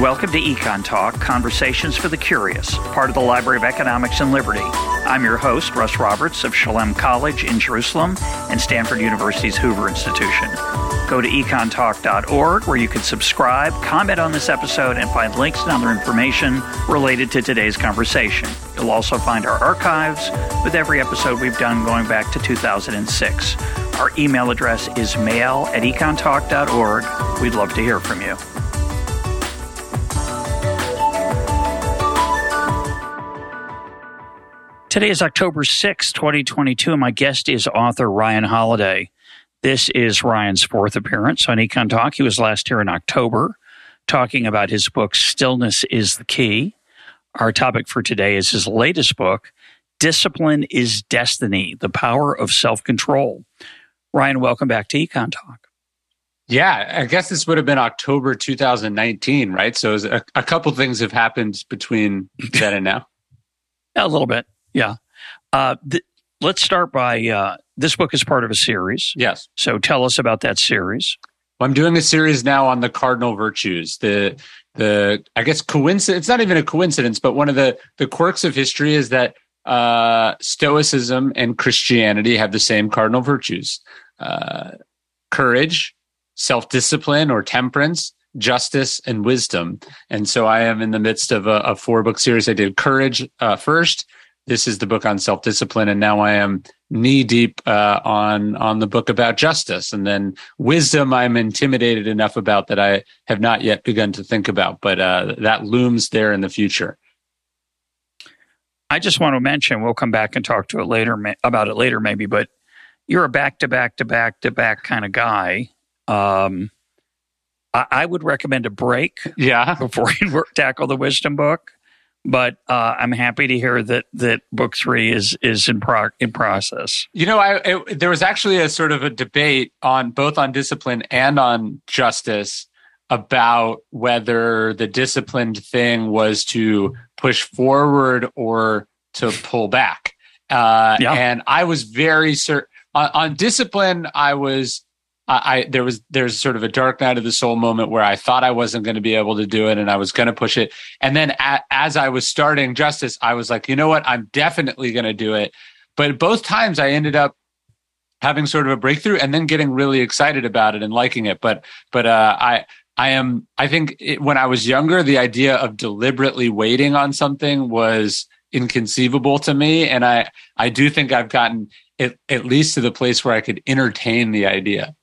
Welcome to Econ Talk, Conversations for the Curious, part of the Library of Economics and Liberty. I'm your host, Russ Roberts of Shalem College in Jerusalem and Stanford University's Hoover Institution. Go to econtalk.org where you can subscribe, comment on this episode, and find links and other information related to today's conversation. You'll also find our archives with every episode we've done going back to 2006. Our email address is mail at econtalk.org. We'd love to hear from you. Today is October 6, 2022, and my guest is author Ryan Holiday. This is Ryan's fourth appearance on Econ Talk. He was last here in October talking about his book, Stillness is the Key. Our topic for today is his latest book, Discipline is Destiny The Power of Self Control. Ryan, welcome back to Econ Talk. Yeah, I guess this would have been October 2019, right? So a, a couple things have happened between then and now. a little bit. Yeah. Uh, th- let's start by uh, this book is part of a series. Yes. So tell us about that series. Well, I'm doing a series now on the cardinal virtues. The the I guess coincidence. It's not even a coincidence, but one of the the quirks of history is that uh, Stoicism and Christianity have the same cardinal virtues: uh, courage, self discipline or temperance, justice, and wisdom. And so I am in the midst of a, a four book series. I did courage uh, first, this is the book on self discipline, and now I am knee deep uh, on on the book about justice, and then wisdom. I'm intimidated enough about that I have not yet begun to think about, but uh, that looms there in the future. I just want to mention we'll come back and talk to it later about it later, maybe. But you're a back to back to back to back kind of guy. Um, I, I would recommend a break. Yeah, before you tackle the wisdom book but uh, I'm happy to hear that that book three is is in pro- in process. You know, I it, there was actually a sort of a debate on both on discipline and on justice about whether the disciplined thing was to push forward or to pull back. Uh, yeah. And I was very certain on, on discipline. I was I, I, there was there's sort of a dark night of the soul moment where I thought I wasn't going to be able to do it and I was going to push it. And then at, as I was starting justice, I was like, you know what, I'm definitely going to do it. But both times I ended up having sort of a breakthrough and then getting really excited about it and liking it. But but uh, I I am I think it, when I was younger, the idea of deliberately waiting on something was inconceivable to me, and I I do think I've gotten at, at least to the place where I could entertain the idea.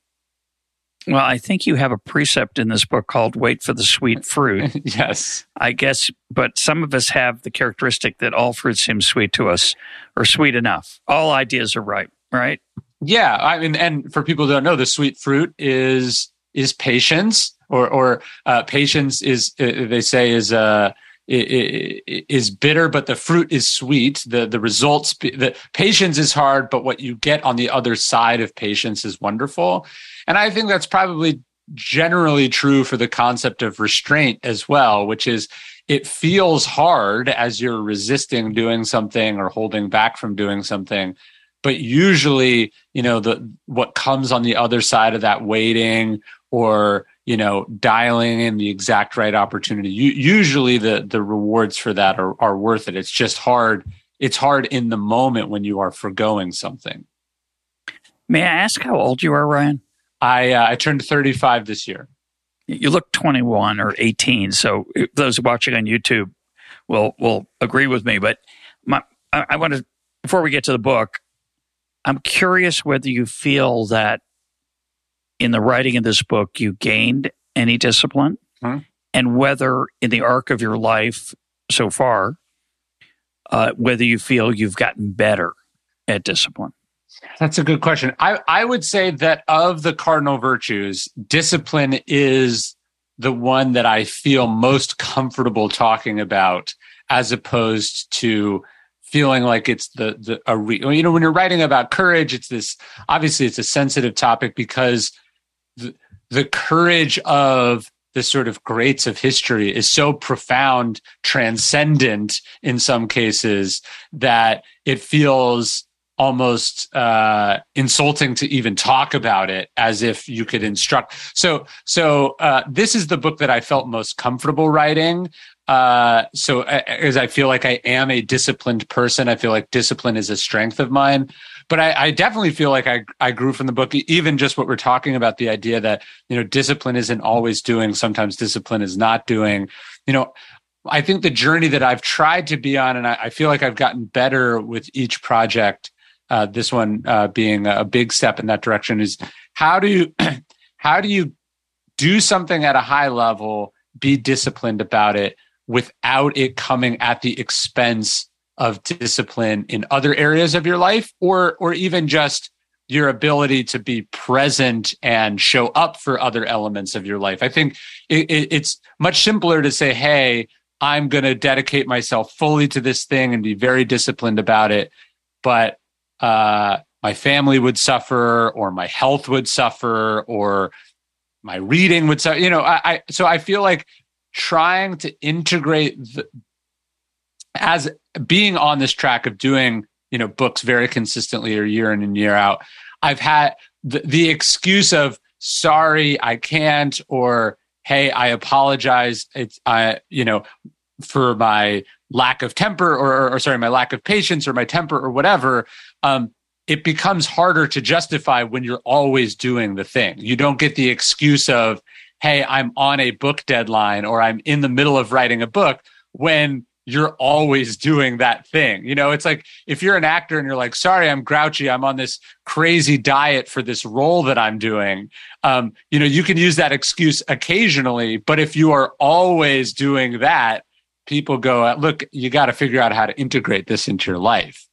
Well, I think you have a precept in this book called wait for the sweet fruit. yes. I guess, but some of us have the characteristic that all fruit seems sweet to us or sweet enough. All ideas are ripe, right? Yeah. I mean, and for people who don't know, the sweet fruit is, is patience or, or, uh, patience is, uh, they say is, uh, is bitter, but the fruit is sweet. The the results, the patience is hard, but what you get on the other side of patience is wonderful. And I think that's probably generally true for the concept of restraint as well, which is it feels hard as you're resisting doing something or holding back from doing something. But usually, you know, the what comes on the other side of that waiting or you know dialing in the exact right opportunity you, usually the the rewards for that are, are worth it it's just hard it's hard in the moment when you are foregoing something may i ask how old you are ryan I uh, I turned 35 this year. You look 21 or 18, so those watching on YouTube will will agree with me. But my, I, I want to before we get to the book, I'm curious whether you feel that in the writing of this book you gained any discipline, hmm and whether in the arc of your life so far, uh, whether you feel you've gotten better at discipline. That's a good question. I, I would say that of the cardinal virtues, discipline is the one that I feel most comfortable talking about as opposed to feeling like it's the the a re, you know when you're writing about courage it's this obviously it's a sensitive topic because the, the courage of the sort of greats of history is so profound transcendent in some cases that it feels almost uh, insulting to even talk about it as if you could instruct. So, so uh, this is the book that I felt most comfortable writing. Uh, so, as I feel like I am a disciplined person, I feel like discipline is a strength of mine. But I, I definitely feel like I I grew from the book, even just what we're talking about, the idea that you know discipline isn't always doing. Sometimes discipline is not doing. You know, I think the journey that I've tried to be on, and I, I feel like I've gotten better with each project. Uh, this one uh, being a big step in that direction is how do you how do you do something at a high level, be disciplined about it without it coming at the expense of discipline in other areas of your life, or or even just your ability to be present and show up for other elements of your life. I think it, it, it's much simpler to say, "Hey, I'm going to dedicate myself fully to this thing and be very disciplined about it. But uh, my family would suffer, or my health would suffer, or my reading would suffer. You know, I, I so I feel like trying to integrate the, as being on this track of doing you know books very consistently or year in and year out. I've had the, the excuse of sorry I can't or hey i apologize it's i you know for my lack of temper or, or, or, sorry my lack of patience or my temper or whatever um, it becomes harder to justify when you're always doing the thing you don't get the excuse of hey i'm on a book deadline or i'm in the middle of writing a book when you're always doing that thing. You know, it's like if you're an actor and you're like, sorry, I'm grouchy. I'm on this crazy diet for this role that I'm doing. Um, you know, you can use that excuse occasionally, but if you are always doing that, people go, look, you got to figure out how to integrate this into your life.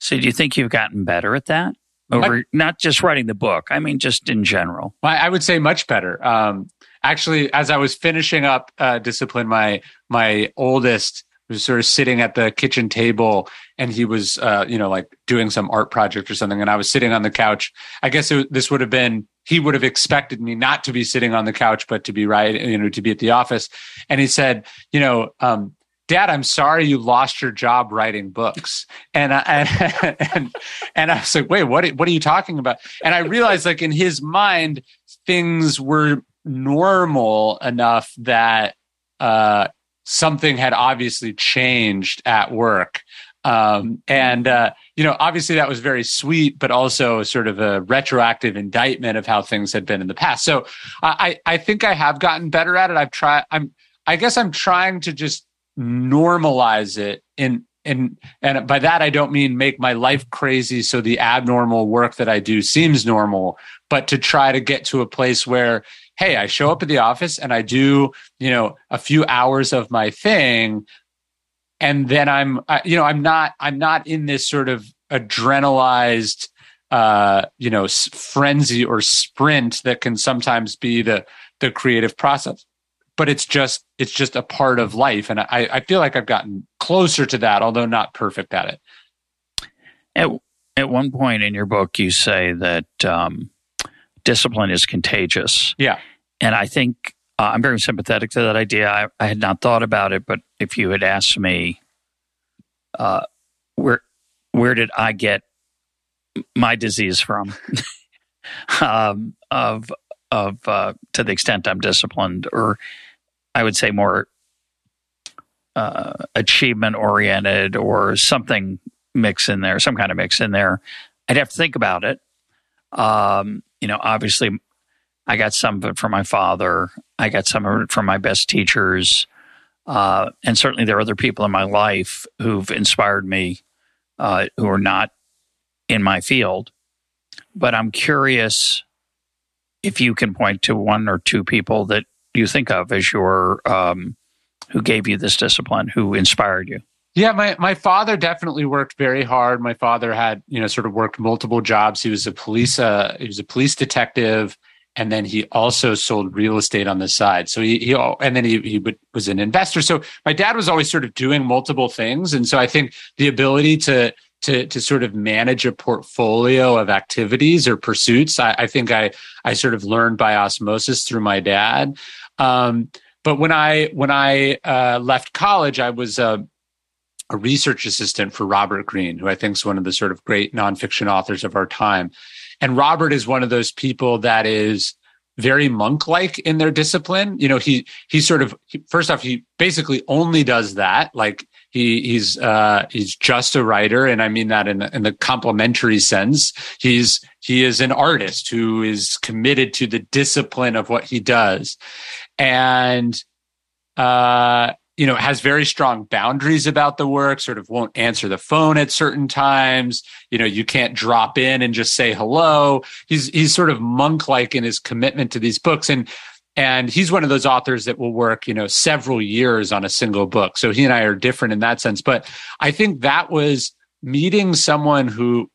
So do you think you've gotten better at that? Over not just writing the book, I mean, just in general. I would say much better. Um, actually, as I was finishing up uh, Discipline, my my oldest was sort of sitting at the kitchen table and he was, uh, you know, like doing some art project or something. And I was sitting on the couch. I guess it, this would have been, he would have expected me not to be sitting on the couch, but to be right, you know, to be at the office. And he said, you know, um, Dad, I'm sorry you lost your job writing books. And I, and, and, and I was like, wait, what, what are you talking about? And I realized like in his mind, things were normal enough that, uh, something had obviously changed at work. Um, and, uh, you know, obviously that was very sweet, but also sort of a retroactive indictment of how things had been in the past. So I, I think I have gotten better at it. I've tried, I'm, I guess I'm trying to just normalize it in, and and by that I don't mean make my life crazy so the abnormal work that I do seems normal, but to try to get to a place where hey, I show up at the office and I do, you know, a few hours of my thing. And then I'm, you know, I'm not, I'm not in this sort of adrenalized, uh, you know, frenzy or sprint that can sometimes be the, the creative process. But it's just, it's just a part of life. And I, I feel like I've gotten closer to that, although not perfect at it. At, at one point in your book, you say that, um, discipline is contagious. Yeah. And I think uh, I'm very sympathetic to that idea. I, I, had not thought about it, but if you had asked me, uh, where where did I get my disease from? um, of of uh, to the extent I'm disciplined, or I would say more uh, achievement oriented, or something mix in there, some kind of mix in there. I'd have to think about it. Um, you know, obviously, I got some of it from my father. I got some of it from my best teachers. Uh, and certainly there are other people in my life who've inspired me uh, who are not in my field. But I'm curious if you can point to one or two people that you think of as your um, who gave you this discipline, who inspired you. Yeah, my, my father definitely worked very hard. My father had, you know, sort of worked multiple jobs. He was a police, uh, he was a police detective, and then he also sold real estate on the side. So he, he and then he, he was an investor. So my dad was always sort of doing multiple things, and so I think the ability to to to sort of manage a portfolio of activities or pursuits, I, I think I I sort of learned by osmosis through my dad. Um, but when I when I uh, left college, I was uh, a research assistant for Robert Greene, who I think is one of the sort of great nonfiction authors of our time. And Robert is one of those people that is very monk-like in their discipline. You know, he he sort of first off, he basically only does that. Like he he's uh, he's just a writer, and I mean that in in the complimentary sense. He's he is an artist who is committed to the discipline of what he does, and uh, you know, has very strong boundaries about the work, sort of won't answer the phone at certain times. You know, you can't drop in and just say hello. He's, he's sort of monk like in his commitment to these books. And, and he's one of those authors that will work, you know, several years on a single book. So he and I are different in that sense. But I think that was meeting someone who,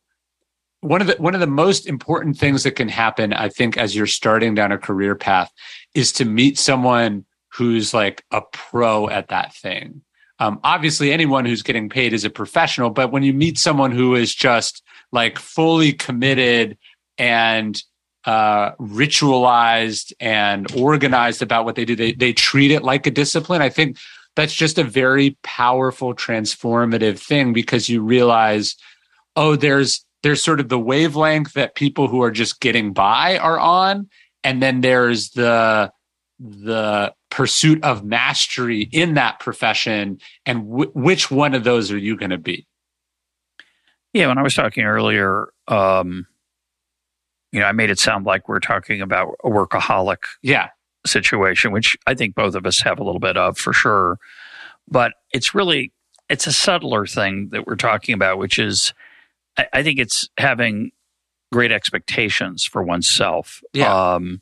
one of the one of the most important things that can happen, I think, as you're starting down a career path, is to meet someone who's like a pro at that thing. Um, obviously, anyone who's getting paid is a professional, but when you meet someone who is just like fully committed and uh, ritualized and organized about what they do, they, they treat it like a discipline. I think that's just a very powerful, transformative thing because you realize, oh, there's there's sort of the wavelength that people who are just getting by are on, and then there's the the pursuit of mastery in that profession and w- which one of those are you going to be? Yeah when i was talking earlier um you know i made it sound like we're talking about a workaholic yeah. situation which i think both of us have a little bit of for sure. But it's really it's a subtler thing that we're talking about which is i, I think it's having great expectations for oneself. Yeah. um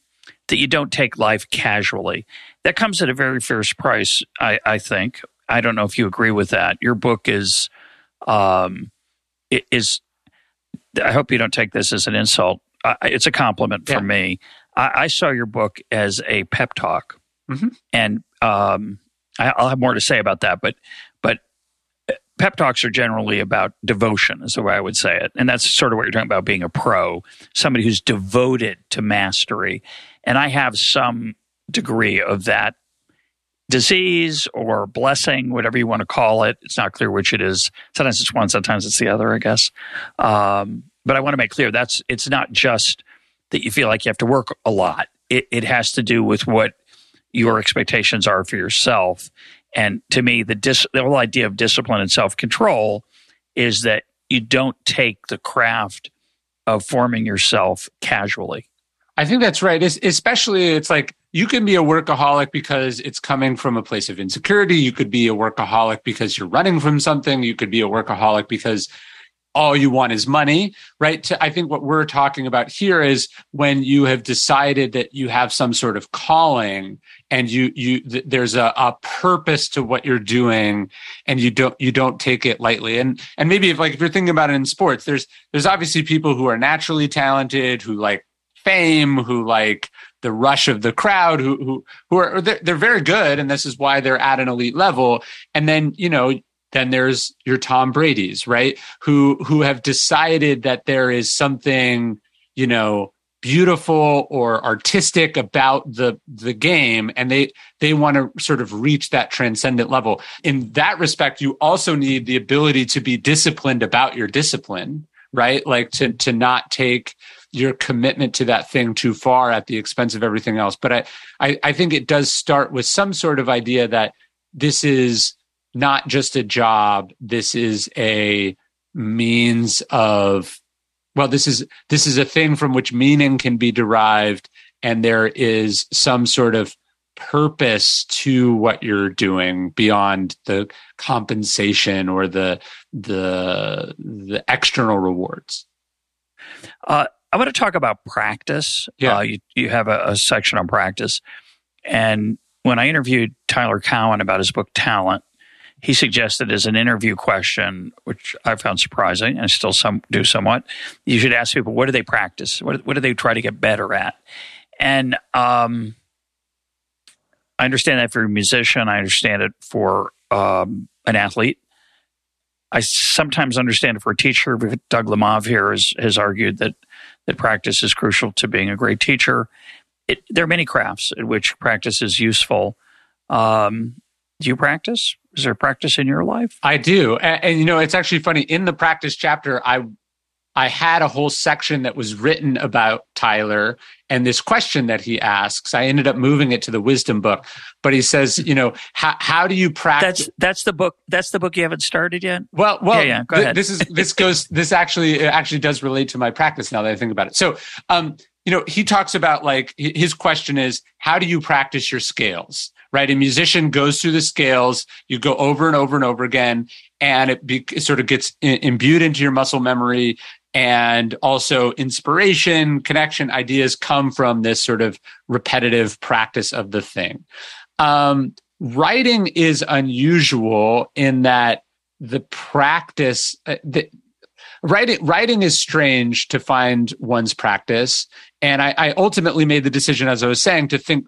that you don't take life casually. That comes at a very fierce price, I, I think. I don't know if you agree with that. Your book is, um, is. I hope you don't take this as an insult. Uh, it's a compliment for yeah. me. I, I, saw your book as a pep talk, mm-hmm. and um, I, will have more to say about that. But but uh, pep talks are generally about devotion, is the way I would say it, and that's sort of what you're talking about being a pro, somebody who's devoted to mastery. And I have some degree of that disease or blessing, whatever you want to call it. It's not clear which it is. Sometimes it's one, sometimes it's the other, I guess. Um, but I want to make clear that's it's not just that you feel like you have to work a lot. It, it has to do with what your expectations are for yourself. And to me, the, dis- the whole idea of discipline and self control is that you don't take the craft of forming yourself casually. I think that's right. It's, especially, it's like you can be a workaholic because it's coming from a place of insecurity. You could be a workaholic because you're running from something. You could be a workaholic because all you want is money, right? To, I think what we're talking about here is when you have decided that you have some sort of calling and you you th- there's a, a purpose to what you're doing and you don't you don't take it lightly and and maybe if like if you're thinking about it in sports there's there's obviously people who are naturally talented who like fame, who like the rush of the crowd, who who who are they're, they're very good, and this is why they're at an elite level. And then you know then there's your Tom Brady's, right? Who who have decided that there is something, you know, beautiful or artistic about the the game and they they want to sort of reach that transcendent level. In that respect, you also need the ability to be disciplined about your discipline, right? Like to to not take your commitment to that thing too far at the expense of everything else. But I, I, I think it does start with some sort of idea that this is not just a job. This is a means of, well, this is, this is a thing from which meaning can be derived. And there is some sort of purpose to what you're doing beyond the compensation or the the the external rewards. Uh, I want to talk about practice. Yeah. Uh, you, you have a, a, section on practice. And when I interviewed Tyler Cowen about his book Talent, he suggested as an interview question, which I found surprising and still some do somewhat, you should ask people, what do they practice? What, what do they try to get better at? And um, I understand that for a musician. I understand it for um, an athlete. I sometimes understand it for a teacher. Doug Lemov here has, has argued that that practice is crucial to being a great teacher. It, there are many crafts in which practice is useful. Um, Do you practice? Is there practice in your life? I do. And, and, you know, it's actually funny. In the practice chapter, I I had a whole section that was written about Tyler and this question that he asks. I ended up moving it to the wisdom book, but he says, you know, how, how do you practice? That's that's the book. That's the book you haven't started yet. Well, well, yeah, yeah. Go th- ahead. This is this goes. this actually actually does relate to my practice now that I think about it. So, um, you know, he talks about like his question is, how do you practice your scales? Right, a musician goes through the scales. You go over and over and over again, and it, be, it sort of gets imbued into your muscle memory and also inspiration, connection, ideas come from this sort of repetitive practice of the thing. Um, writing is unusual in that the practice, uh, writing writing is strange to find one's practice and I, I, ultimately made the decision as i was saying to think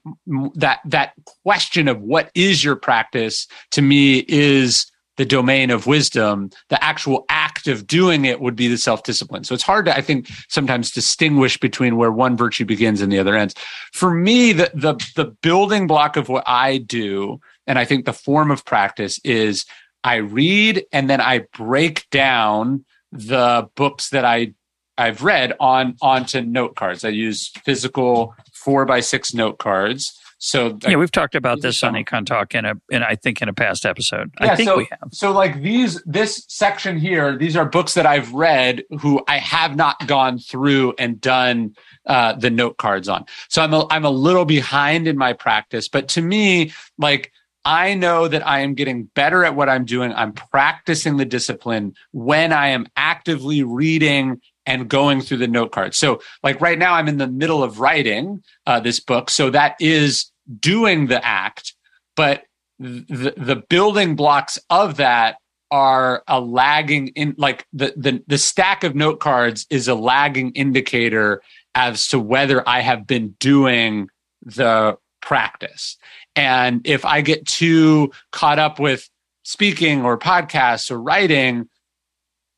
that that question of what is your practice to me is the domain of wisdom, the actual act of doing it would be the self discipline. So it's hard to, I think, sometimes distinguish between where one virtue begins and the other ends. For me, the, the, the building block of what I do, and I think the form of practice is I read and then I break down the books that I I've read on onto note cards. I use physical four by six note cards so yeah, we've talked about this on Econ Talk in a, in I think in a past episode. Yeah, I think so, we have. So like these, this section here, these are books that I've read who I have not gone through and done uh, the note cards on. So I'm a, I'm a little behind in my practice, but to me, like I know that I am getting better at what I'm doing. I'm practicing the discipline when I am actively reading and going through the note cards. So, like right now, I'm in the middle of writing uh, this book. So that is doing the act, but the, the building blocks of that are a lagging in like the, the the stack of note cards is a lagging indicator as to whether I have been doing the practice. And if I get too caught up with speaking or podcasts or writing,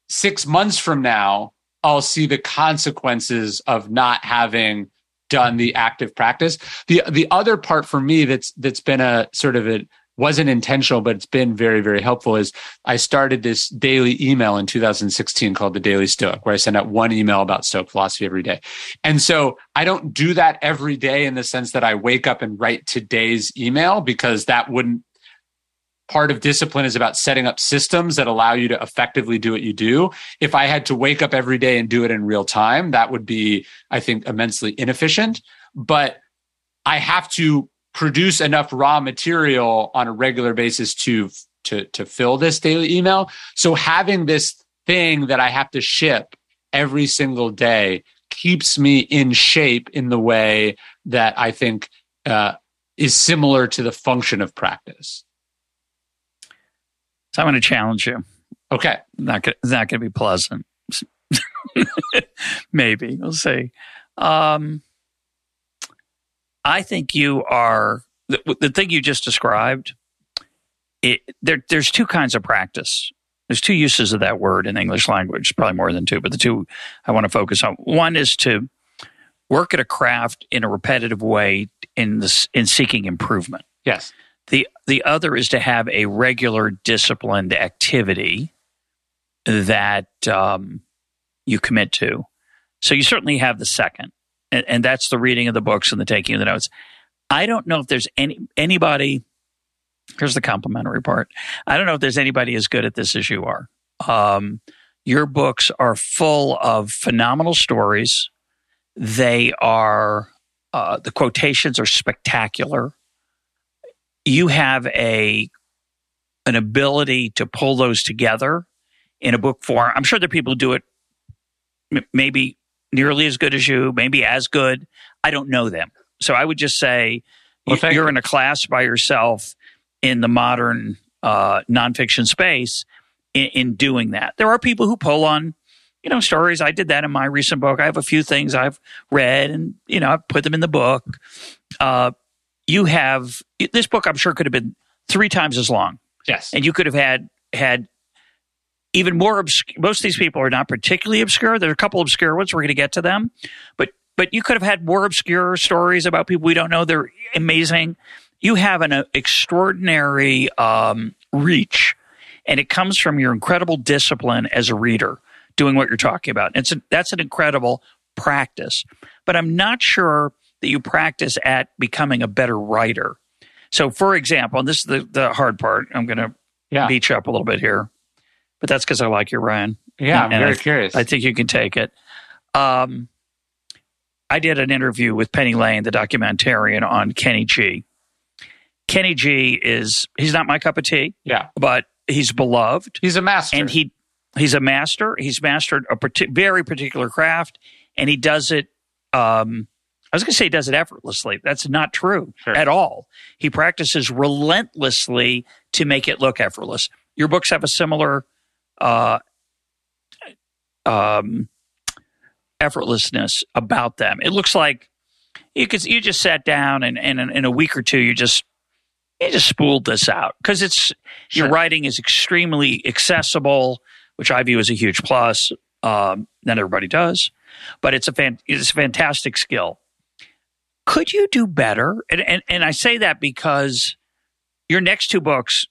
six months from now, I'll see the consequences of not having done the active practice. The the other part for me that's that's been a sort of a wasn't intentional, but it's been very, very helpful is I started this daily email in 2016 called the Daily Stoic, where I send out one email about Stoic philosophy every day. And so I don't do that every day in the sense that I wake up and write today's email because that wouldn't part of discipline is about setting up systems that allow you to effectively do what you do. If I had to wake up every day and do it in real time, that would be, I think, immensely inefficient. But I have to produce enough raw material on a regular basis to to to fill this daily email. So having this thing that I have to ship every single day keeps me in shape in the way that I think uh, is similar to the function of practice. So I'm going to challenge you. Okay. Not gonna, it's not going to be pleasant. Maybe we'll see. Um, I think you are the, the thing you just described. It, there, there's two kinds of practice. There's two uses of that word in English language, probably more than two, but the two I want to focus on. One is to work at a craft in a repetitive way in this in seeking improvement. Yes. The the other is to have a regular disciplined activity that um, you commit to. So you certainly have the second, and, and, that's the reading of the books and the taking of the notes. I don't know if there's any anybody. Here's the complimentary part. I don't know if there's anybody as good at this as you are. Um, your books are full of phenomenal stories. They are uh, the quotations are spectacular you have a an ability to pull those together in a book form. I'm sure there are people who do it m- maybe nearly as good as you, maybe as good. I don't know them. So I would just say well, you, are in a class by yourself in the modern uh, nonfiction space in, in, doing that. There are people who pull on, you know, stories. I did that in my recent book. I have a few things I've read and, you know, I've put them in the book. Uh, you have this book i'm sure could have been three times as long. Yes. And you could have had had even more obscure most of these people are not particularly obscure. There are a couple obscure ones. We're going to get to them. But but you could have had more obscure stories about people we don't know. They're amazing. You have an uh, extraordinary um, reach, and it comes from your incredible discipline as a reader, doing what you're talking about. It's a, that's an incredible practice, but I'm not sure that you practice at becoming a better writer. So, for example, and this is the, the hard part. I'm going to yeah. beat you up a little bit here, but that's because I like you, Ryan. Yeah, I'm very I, curious. I think you can take it. Um, I did an interview with Penny Lane, the documentarian, on Kenny G. Kenny G is he's not my cup of tea. Yeah, but he's beloved. He's a master, and he he's a master. He's mastered a very particular craft, and he does it. Um, I was going to say he does it effortlessly. That's not true sure. at all. He practices relentlessly to make it look effortless. Your books have a similar uh, um, effortlessness about them. It looks like you could you just sat down and, and in a week or two you just you just spooled this out because it's sure. your writing is extremely accessible, which I view as a huge plus. Um, not everybody does, but it's a fan, it's a fantastic skill. Could you do better? And, and and I say that because your next two books,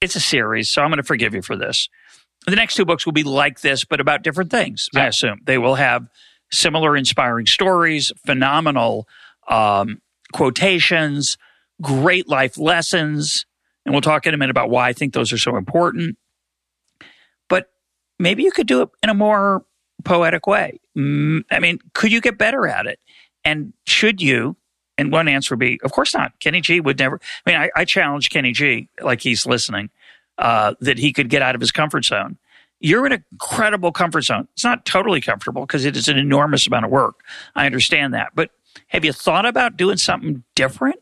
it's a series, so I'm going to forgive you for this. The next two books will be like this, but about different things. Yeah. I assume they will have similar inspiring stories, phenomenal um, quotations, great life lessons. And we'll talk in a minute about why I think those are so important. But maybe you could do it in a more poetic way. I mean, could you get better at it? And should you? And one answer would be, of course not. Kenny G would never. I mean, I, I challenge Kenny G, like he's listening, uh, that he could get out of his comfort zone. You're in a credible comfort zone. It's not totally comfortable because it is an enormous amount of work. I understand that. But have you thought about doing something different?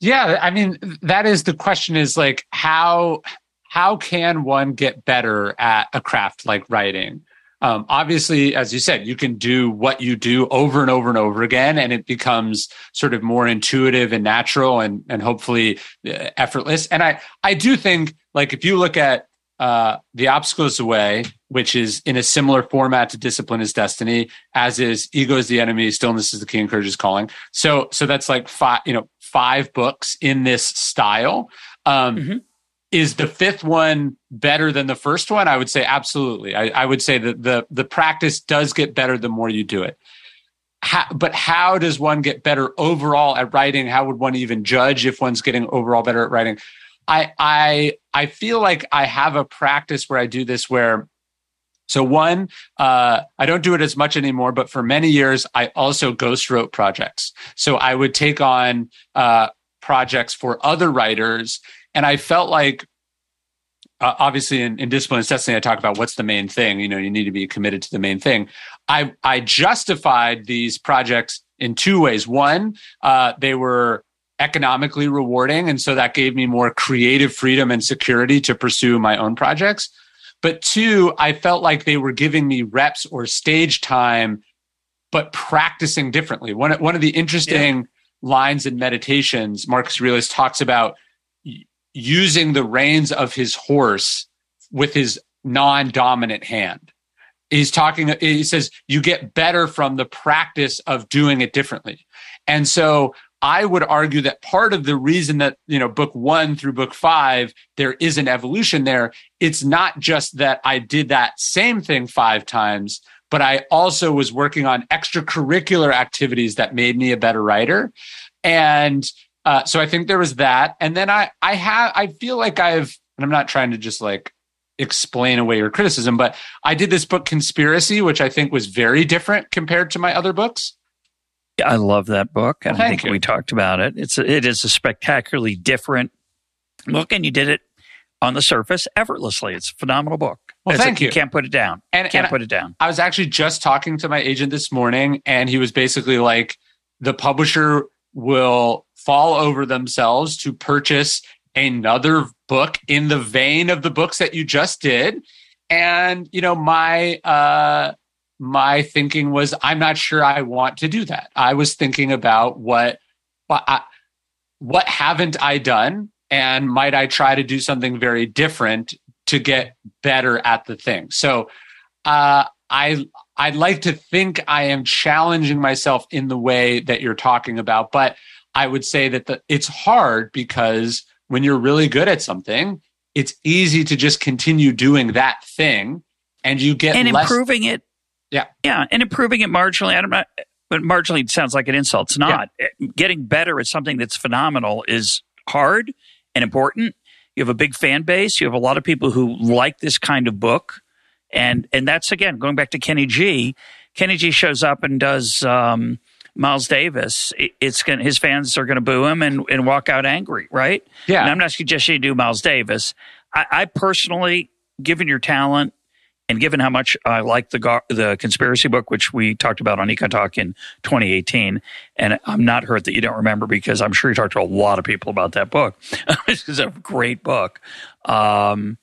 Yeah, I mean that is the question is like how how can one get better at a craft like writing? Um, obviously, as you said, you can do what you do over and over and over again, and it becomes sort of more intuitive and natural, and and hopefully uh, effortless. And I I do think like if you look at uh, The Obstacle Is the Way, which is in a similar format to discipline is destiny, as is ego is the enemy, Stillness Is the Key, courage is calling. So, so that's like five, you know, five books in this style. Um, mm-hmm. Is the fifth one better than the first one? I would say absolutely. I, I would say that the the practice does get better the more you do it. How, but how does one get better overall at writing? How would one even judge if one's getting overall better at writing? I I I feel like I have a practice where I do this where so one, uh, I don't do it as much anymore, but for many years I also ghost wrote projects. So I would take on uh, projects for other writers, and I felt like uh, obviously in, in discipline destiny, I talk about what's the main thing. You know, you need to be committed to the main thing. I I justified these projects in two ways. One, uh, they were economically rewarding. And so that gave me more creative freedom and security to pursue my own projects. But two, I felt like they were giving me reps or stage time, but practicing differently. One, one of the interesting yeah. lines in meditations, Marcus Aurelius talks about using the reins of his horse with his non dominant hand. He's talking, he says, you get better from the practice of doing it differently. And so I would argue that part of the reason that, you know, book one through book five, there is an evolution there. It's not just that I did that same thing five times, but I also was working on extracurricular activities that made me a better writer. And uh, so I think there was that. And then I, I have, I feel like I've, and I'm not trying to just like explain away your criticism, but I did this book, Conspiracy, which I think was very different compared to my other books. I love that book, and well, I think you. we talked about it. It's a, it is a spectacularly different book, and you did it on the surface effortlessly. It's a phenomenal book. Well, it's thank a, you. You can't put it down. And can't and put it down. I was actually just talking to my agent this morning, and he was basically like, the publisher will fall over themselves to purchase another book in the vein of the books that you just did. And you know, my uh, my thinking was, I'm not sure I want to do that. I was thinking about what, what, I, what haven't I done, and might I try to do something very different to get better at the thing. So, uh, I I'd like to think I am challenging myself in the way that you're talking about, but I would say that the, it's hard because when you're really good at something, it's easy to just continue doing that thing and you get and less, improving it. Yeah. Yeah. And improving it marginally. I don't know. But marginally sounds like an insult. It's not. Yeah. Getting better at something that's phenomenal is hard and important. You have a big fan base. You have a lot of people who like this kind of book. And and that's again going back to Kenny G. Kenny G shows up and does um, Miles Davis. It's going his fans are going to boo him and, and walk out angry, right? Yeah. And I'm not suggesting you do Miles Davis. I, I personally, given your talent and given how much I like the the conspiracy book, which we talked about on Econ Talk in 2018, and I'm not hurt that you don't remember because I'm sure you talked to a lot of people about that book. this is a great book. Um,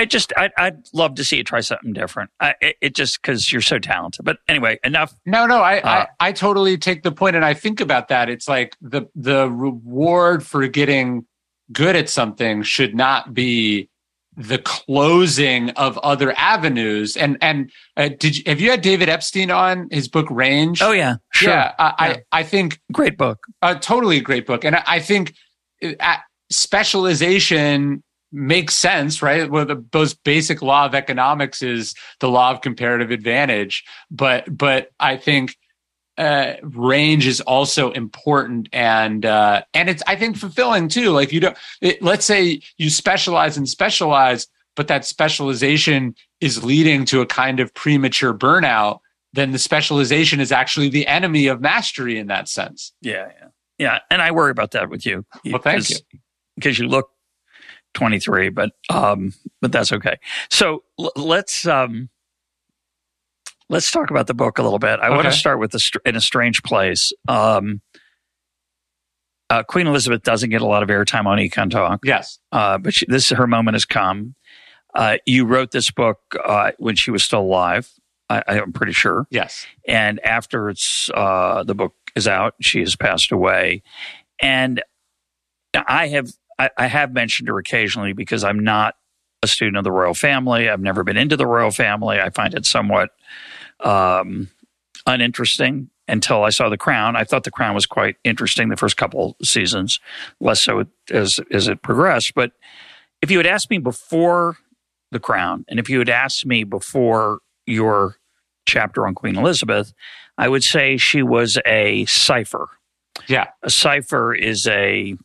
it just I, would love to see you try something different. I, it, it, just because you're so talented. But anyway, enough. No, no, I, uh, I I totally take the point, and I think about that. It's like the the reward for getting good at something should not be the closing of other avenues. And and uh, did you, have you had David Epstein on his book Range? Oh yeah, sure. Yeah, I, yeah. I, I think great book, uh, totally great book, and I, I think uh, specialization makes sense, right? Well, the most basic law of economics is the law of comparative advantage, but but I think uh, range is also important and uh, and it's I think fulfilling too. Like you don't it, let's say you specialize and specialize, but that specialization is leading to a kind of premature burnout. Then the specialization is actually the enemy of mastery in that sense. Yeah, yeah, yeah. And I worry about that with you. Well, thank you because you look 23, but um, but that's okay. So l- let's um let's talk about the book a little bit. I okay. want to start with the, in a strange place. Um, uh, Queen Elizabeth doesn't get a lot of airtime on Econ Talk. Yes, uh, but she, this her moment has come. Uh, you wrote this book uh, when she was still alive. I, am pretty sure. Yes, and after it's uh, the book is out, she has passed away, and I have I, I have mentioned her occasionally because I'm not a student of the royal family. I've never been into the royal family. I find it somewhat um, uninteresting until I saw The Crown. I thought The Crown was quite interesting the first couple seasons, less so as as it progressed. But if you had asked me before The Crown, and if you had asked me before your chapter on Queen Elizabeth, I would say she was a cipher. Yeah, a cipher is a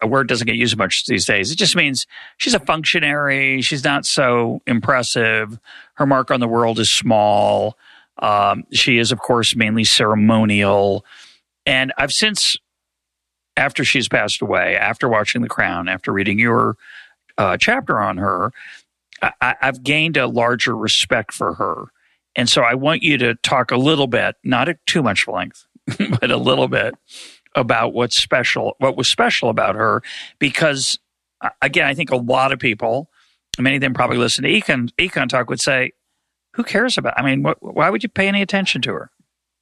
a, word doesn't get used much these days. It just means she's a functionary. She's not so impressive. Her mark on the world is small. Um, she is, of course, mainly ceremonial. And I've since, after she's passed away, after watching The Crown, after reading your uh, chapter on her, I, I've gained a larger respect for her. And so I want you to talk a little bit, not at too much length, but a little bit about what's special, what was special about her, because uh, again, I think a lot of people, many of them probably listen to Econ, Econ Talk, would say, "Who cares about? I mean, what, why would you pay any attention to her?"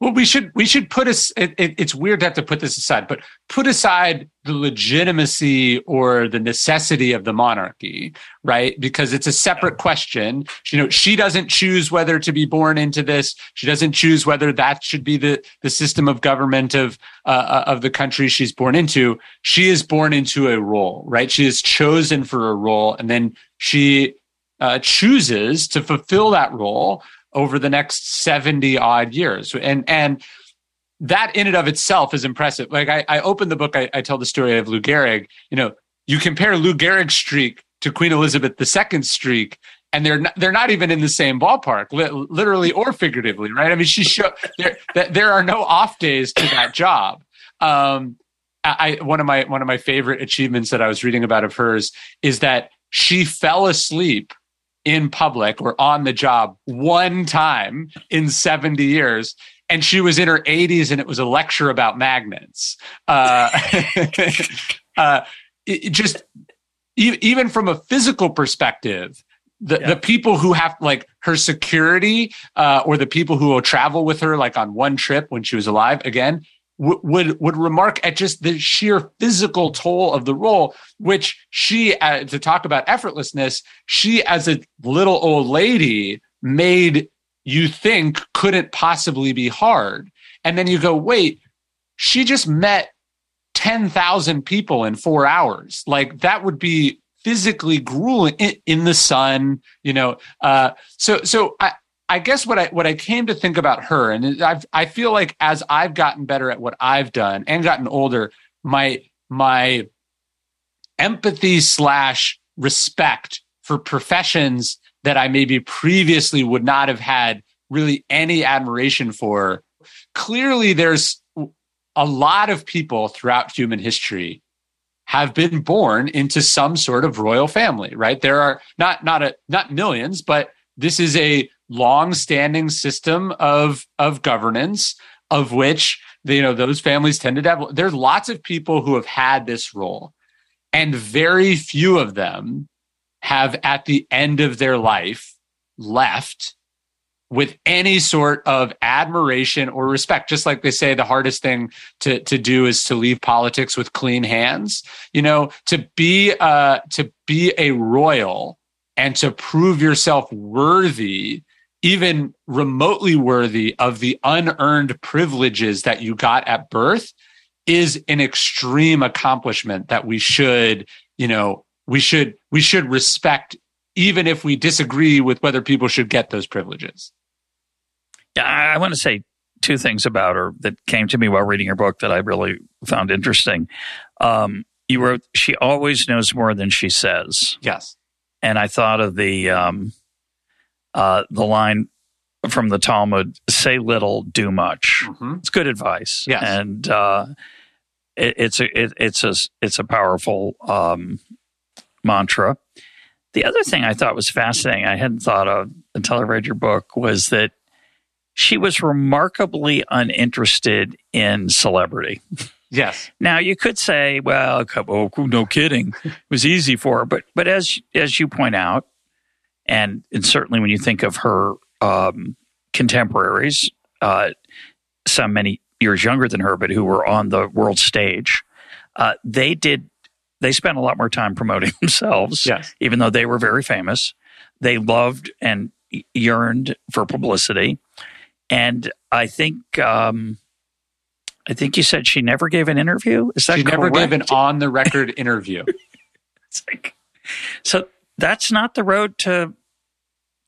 Well, we should we should put us. It, it, it's weird to have to put this aside, but put aside the legitimacy or the necessity of the monarchy, right? Because it's a separate question. You know, she doesn't choose whether to be born into this. She doesn't choose whether that should be the the system of government of uh, uh of the country she's born into. She is born into a role, right? She is chosen for a role, and then she uh, chooses to fulfill that role over the next 70 odd years. And, and that in and of itself is impressive. Like I, I open the book, I, I tell the story of Lou Gehrig. You know, you compare Lou Gehrig's streak to Queen Elizabeth II's streak, and they're not, they're not even in the same ballpark, li- literally or figuratively, right? I mean, she show there there are no off days to that job. Um, I one of my one of my favorite achievements that I was reading about of hers is that she fell asleep in public or on the job one time in 70 years and she was in her 80s and it was a lecture about magnets uh, uh, it, just e- even from a physical perspective the, yeah. the people who have like her security uh, or the people who will travel with her like on one trip when she was alive again would would remark at just the sheer physical toll of the role, which she, uh, to talk about effortlessness, she as a little old lady made you think couldn't possibly be hard, and then you go, wait, she just met 10,000 people in four hours. Like that would be physically grueling in, in the sun, you know. Uh, so, so I, I guess what I what I came to think about her, and i I feel like as I've gotten better at what I've done and gotten older, my my empathy slash respect for professions that I maybe previously would not have had really any admiration for. Clearly, there's a lot of people throughout human history have been born into some sort of royal family, right? There are not not a not millions, but this is a long-standing system of of governance of which you know those families tended to have there's lots of people who have had this role and very few of them have at the end of their life left with any sort of admiration or respect. Just like they say, the hardest thing to, to do is to leave politics with clean hands. You know, to be, uh, to be a royal and to prove yourself worthy, even remotely worthy of the unearned privileges that you got at birth is an extreme accomplishment that we should, you know, we should, we should respect even if we disagree with whether people should get those privileges. Yeah, I want to say two things about her that came to me while reading your book that I really found interesting. Um, you wrote, "She always knows more than she says." Yes, and I thought of the um, uh, the line from the Talmud: "Say little, do much." Mm-hmm. It's good advice. Yes, and uh, it, it's a it, it's a it's a powerful um, mantra. The other thing I thought was fascinating, I hadn't thought of until I read your book, was that she was remarkably uninterested in celebrity. Yes. Now you could say, well, oh, no kidding, it was easy for her, but but as as you point out, and and certainly when you think of her um, contemporaries, uh, some many years younger than her, but who were on the world stage, uh, they did they spent a lot more time promoting themselves. Yes. Even though they were very famous, they loved and yearned for publicity. And I think um, I think you said she never gave an interview. Is that she correct? never gave an on the record interview? like, so that's not the road to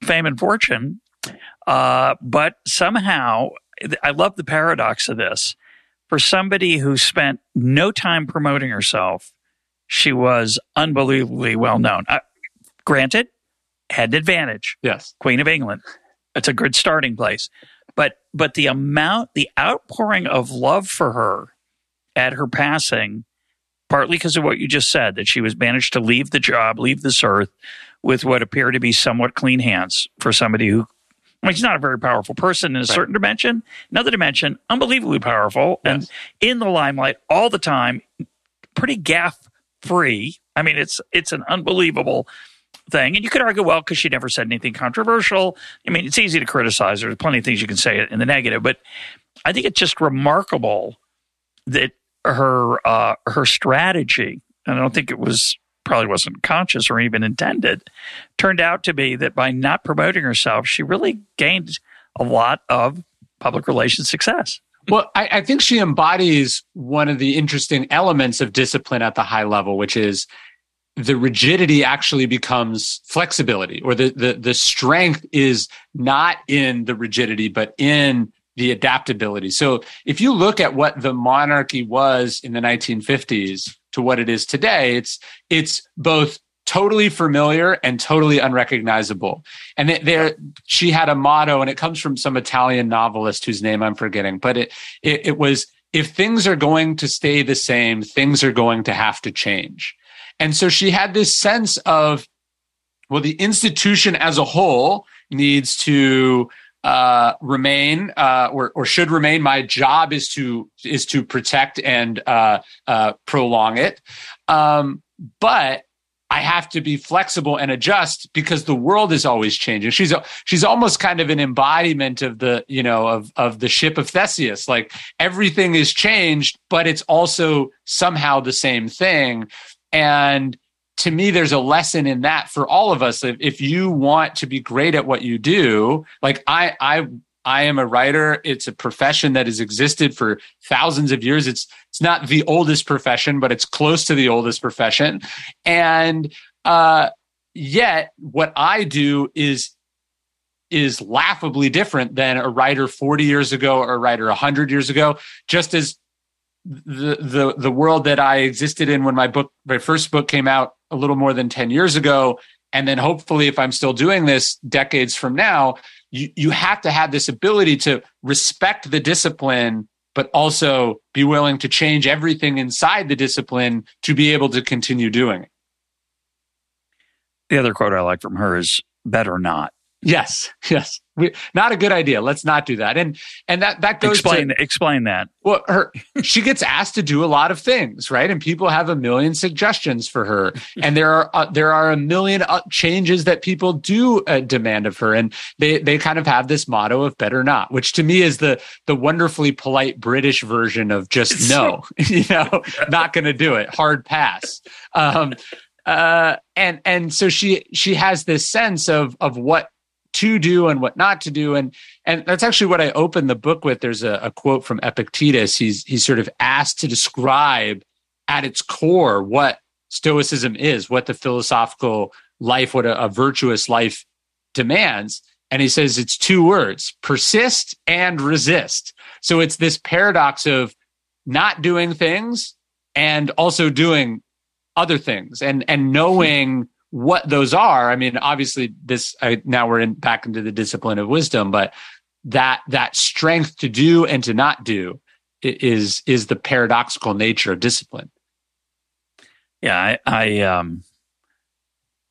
fame and fortune. Uh, but somehow, I love the paradox of this. For somebody who spent no time promoting herself, she was unbelievably well known. Uh, granted, had an advantage. Yes. Queen of England. It's a good starting place. But but the amount, the outpouring of love for her at her passing, partly because of what you just said, that she was managed to leave the job, leave this earth with what appear to be somewhat clean hands for somebody who I mean, she's not a very powerful person in a right. certain dimension. Another dimension, unbelievably powerful yes. and in the limelight all the time, pretty gaffe free. I mean, it's it's an unbelievable thing. And you could argue, well, because she never said anything controversial. I mean, it's easy to criticize. There's plenty of things you can say in the negative, but I think it's just remarkable that her uh, her strategy, and I don't think it was probably wasn't conscious or even intended, turned out to be that by not promoting herself, she really gained a lot of public relations success. Well, I, I, think she embodies one of the interesting elements of discipline at the high level, which is the rigidity actually becomes flexibility or the, the, the strength is not in the rigidity, but in the adaptability. So if you look at what the monarchy was in the 1950s to what it is today, it's, it's both totally familiar and totally unrecognizable. And there, she had a motto, and it comes from some Italian novelist whose name I'm forgetting, but it, it, it was, if things are going to stay the same, things are going to have to change. And so she had this sense of, well, the institution as a whole needs to uh, remain uh, or, or should remain. My job is to is to protect and uh, uh prolong it. Um, but I have to be flexible and adjust because the world is always changing. She's she's almost kind of an embodiment of the you know of of the ship of Theseus. Like everything is changed, but it's also somehow the same thing. And to me, there's a lesson in that for all of us. If, you want to be great at what you do, like I, I I am a writer. It's a profession that has existed for thousands of years. It's it's not the oldest profession, but it's close to the oldest profession. And uh, yet, what I do is is laughably different than a writer 40 years ago or a writer 100 years ago. Just as the the the world that I existed in when my book my first book came out a little more than 10 years ago and then hopefully if I'm still doing this decades from now you you have to have this ability to respect the discipline but also be willing to change everything inside the discipline to be able to continue doing it. The other quote I like from her is better not. Yes, yes. We, not a good idea. Let's not do that. And and that that goes explain to, explain that. Well, her she gets asked to do a lot of things, right? And people have a million suggestions for her, and there are uh, there are a million uh, changes that people do uh, demand of her, and they they kind of have this motto of better not, which to me is the the wonderfully polite British version of just no, you know, not going to do it, hard pass. Um, uh, and and so she she has this sense of of what to do and what not to do. And and that's actually what I opened the book with. There's a, a quote from Epictetus. He's he's sort of asked to describe at its core what Stoicism is, what the philosophical life, what a, a virtuous life demands. And he says it's two words persist and resist. So it's this paradox of not doing things and also doing other things and and knowing what those are i mean obviously this I, now we're in back into the discipline of wisdom but that that strength to do and to not do is is the paradoxical nature of discipline yeah i i um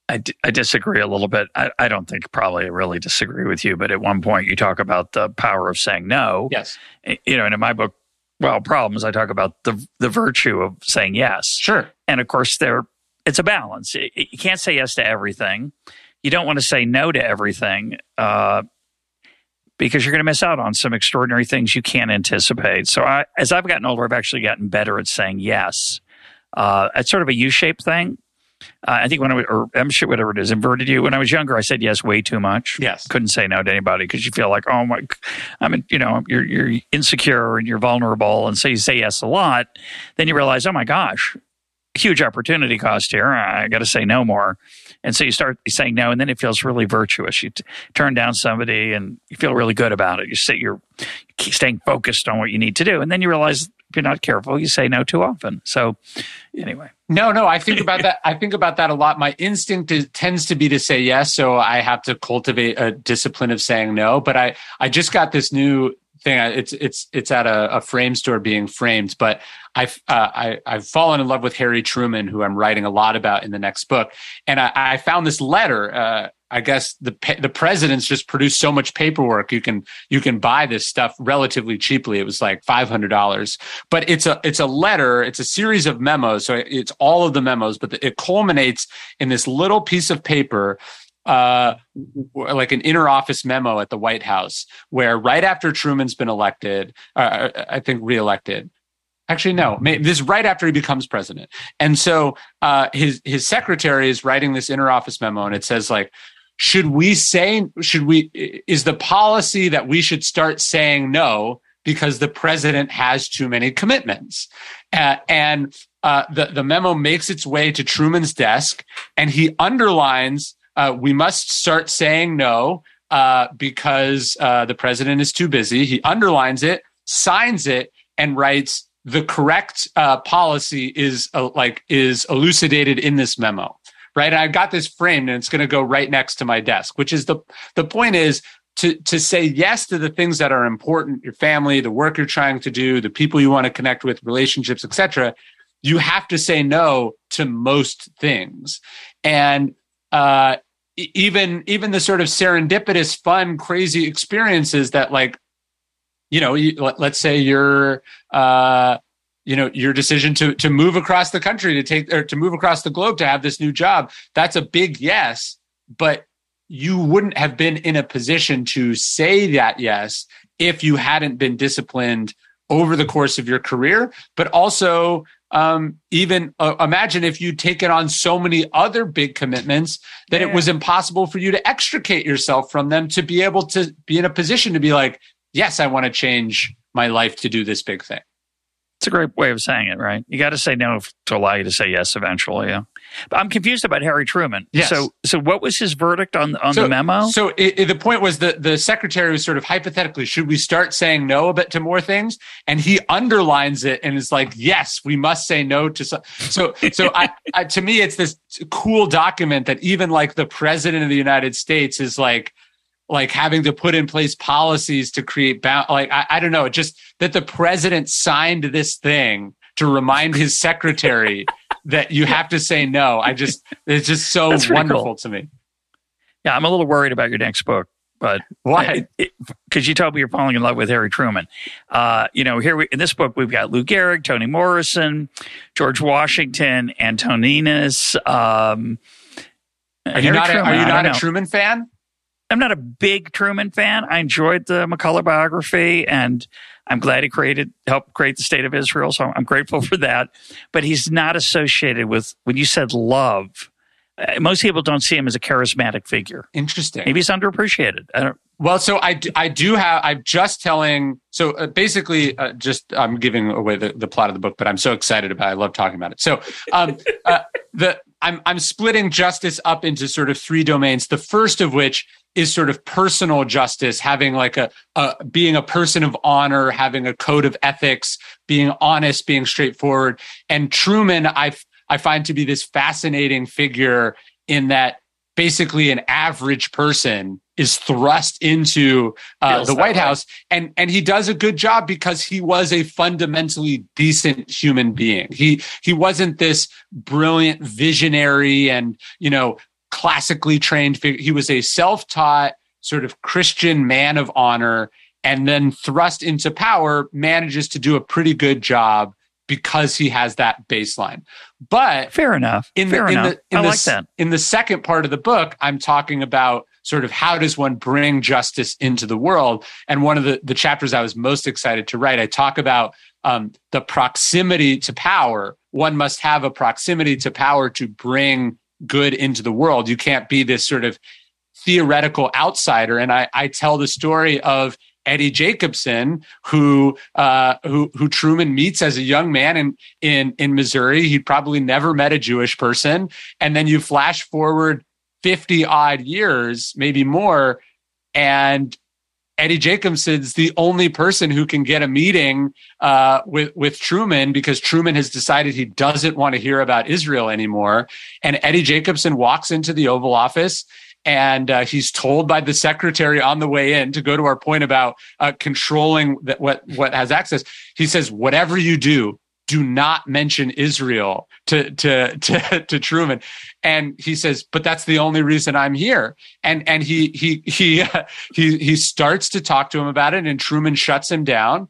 I, d- I disagree a little bit. I, I don't think probably I really disagree with you, but at one point you talk about the power of saying no. Yes. You know, and in my book, well, problems, I talk about the the virtue of saying yes. Sure. And of course, there it's a balance. You can't say yes to everything. You don't want to say no to everything uh, because you're going to miss out on some extraordinary things you can't anticipate. So, I, as I've gotten older, I've actually gotten better at saying yes. Uh, it's sort of a U-shaped thing. Uh, I think when I was, or M shit, whatever it is, inverted U. When I was younger, I said yes way too much. Yes, couldn't say no to anybody because you feel like, oh my, I mean, you know, you're you're insecure and you're vulnerable, and so you say yes a lot. Then you realize, oh my gosh, huge opportunity cost here. I got to say no more. And so you start saying no, and then it feels really virtuous. You t- turn down somebody and you feel really good about it. You say you're staying focused on what you need to do. And then you realize if you're not careful, you say no too often. So anyway. No, no, I think about that. I think about that a lot. My instinct is, tends to be to say yes. So I have to cultivate a discipline of saying no. But I, I just got this new thing. It's it's it's at a, a frame store being framed, but I've uh, I, have fallen in love with Harry Truman, who I'm writing a lot about in the next book, and I, I found this letter. Uh, I guess the the presidents just produced so much paperwork. You can you can buy this stuff relatively cheaply. It was like five hundred dollars, but it's a it's a letter. It's a series of memos. So it's all of the memos, but it culminates in this little piece of paper uh, like an inner office memo at the White House, where right after Truman's been elected, uh, I think reelected. Actually, no. This is right after he becomes president, and so uh, his his secretary is writing this inner office memo, and it says like, should we say should we is the policy that we should start saying no because the president has too many commitments, uh, and uh, the the memo makes its way to Truman's desk, and he underlines uh, we must start saying no uh, because uh, the president is too busy. He underlines it, signs it, and writes the correct uh, policy is uh, like is elucidated in this memo. Right, and I've got this framed, and it's going to go right next to my desk. Which is the the point is to to say yes to the things that are important your family the work you're trying to do the people you want to connect with relationships etc you have to say no to most things and uh, even even the sort of serendipitous, fun, crazy experiences that like, you know, you, let, us say your uh, you know your decision to to move across the country to take or to move across the globe to have this new job. That's a big yes, but you wouldn't have been in a position to say that yes if you hadn't been disciplined over the course of your career, but also um, even uh, imagine if you'd taken on so many other big commitments that yeah. it was impossible for you to extricate yourself from them to be able to be in a position to be like, yes, I want to change my life to do this big thing. It's a great way of saying it, right? You got to say no to allow you to say yes eventually. Yeah. But I'm confused about Harry Truman. Yes. So, so what was his verdict on on so, the memo? So it, it, the point was that the secretary was sort of hypothetically, should we start saying no a bit to more things? And he underlines it and is like, yes, we must say no to so. So, so I, I, to me, it's this cool document that even like the president of the United States is like like having to put in place policies to create bound like I, I, don't know just that the president signed this thing to remind his secretary that you have to say no. I just it's just so wonderful cool. to me. Yeah i'm a little worried about your next book but why? Because you told me you're falling in love with harry truman. Uh, you know here we, in this book we've got lou gehrig toni morrison george washington antoninus um, are you not, a, are you not a truman fan I'm not a big Truman fan. I enjoyed the McCullough biography and I'm glad he created, helped create the state of Israel. So I'm grateful for that. But he's not associated with, when you said love, uh, most people don't see him as a charismatic figure. Interesting. Maybe he's underappreciated. Well, so I, I do have, I'm just telling, so uh, basically, uh, just I'm giving away the, the plot of the book, but I'm so excited about it. I love talking about it. So um, uh, the, I'm, I'm splitting justice up into sort of three domains. The first of which is sort of personal justice, having like a, a, being a person of honor, having a code of ethics, being honest, being straightforward. And Truman, I I find to be this fascinating figure in that basically an average person is thrust into uh, the White way. House, and and he does a good job because he was a fundamentally decent human being. He he wasn't this brilliant visionary and you know classically trained figure. He was a self-taught sort of Christian man of honor and then thrust into power manages to do a pretty good job because he has that baseline. But fair enough. In fair the, enough. In the, in I the, like that. In the second part of the book, I'm talking about sort of how does one bring justice into the world? And one of the, the chapters I was most excited to write, I talk about um, the proximity to power. One must have a proximity to power to bring good into the world. You can't be this sort of theoretical outsider. And I, I tell the story of Eddie Jacobson, who uh, who who Truman meets as a young man in in in Missouri. He'd probably never met a Jewish person, and then you flash forward fifty odd years, maybe more, and Eddie Jacobson's the only person who can get a meeting uh, with with Truman because Truman has decided he doesn't want to hear about Israel anymore. And Eddie Jacobson walks into the Oval Office and uh, he's told by the secretary on the way in to go to our point about uh, controlling that what what has access. He says, "Whatever you do, do not mention Israel to, to, to, to Truman. And he says, but that's the only reason I'm here. And, and he, he, he, he, he starts to talk to him about it and Truman shuts him down.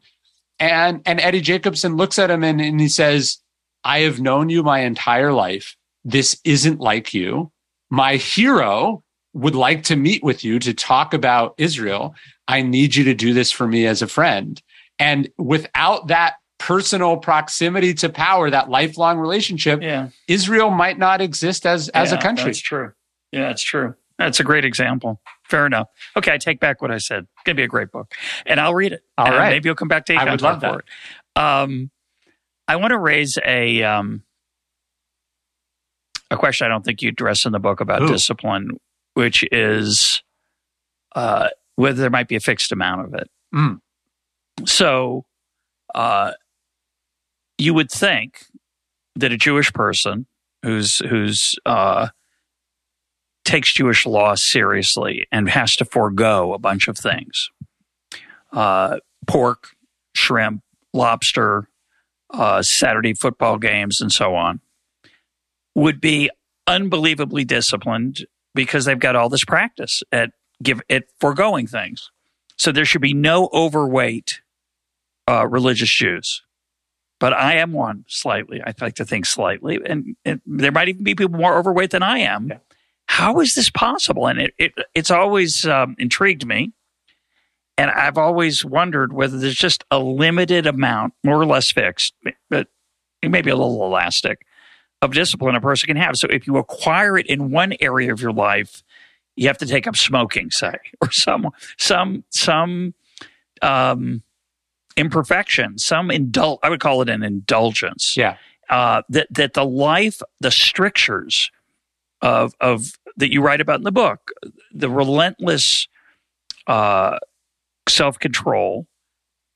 And, and Eddie Jacobson looks at him and, and he says, I have known you my entire life. This isn't like you. My hero would like to meet with you to talk about Israel. I need you to do this for me as a friend. And without that personal proximity to power, that lifelong relationship, yeah. Israel might not exist as as yeah, a country. That's true. Yeah, it's true. That's a great example. Fair enough. Okay, I take back what I said. It's gonna be a great book, and I'll read it. All right. Maybe you'll come back to. I would love that. Um, I want to raise a um, a question I don't think you address in the book about Ooh. discipline, which is uh, whether there might be a fixed amount of it. Mm. So, uh, you would think that a Jewish person who's who's uh, takes Jewish law seriously and has to forego a bunch of things, uh, pork, shrimp, lobster, uh, Saturday football games, and so on, would be unbelievably disciplined because they've got all this practice at give at foregoing things. So there should be no overweight uh, religious Jews but I am one slightly. I like to think slightly, and, and there might even be people more overweight than I am. Yeah. How is this possible? And it, it it's always um, intrigued me, and I've always wondered whether there's just a limited amount, more or less fixed, but maybe a little elastic of discipline a person can have. So if you acquire it in one area of your life, you have to take up smoking, say, or some some some um, imperfection, some indul. I would call it an indulgence. Yeah. Uh, that that the life, the strictures of of that you write about in the book, the relentless uh, self control,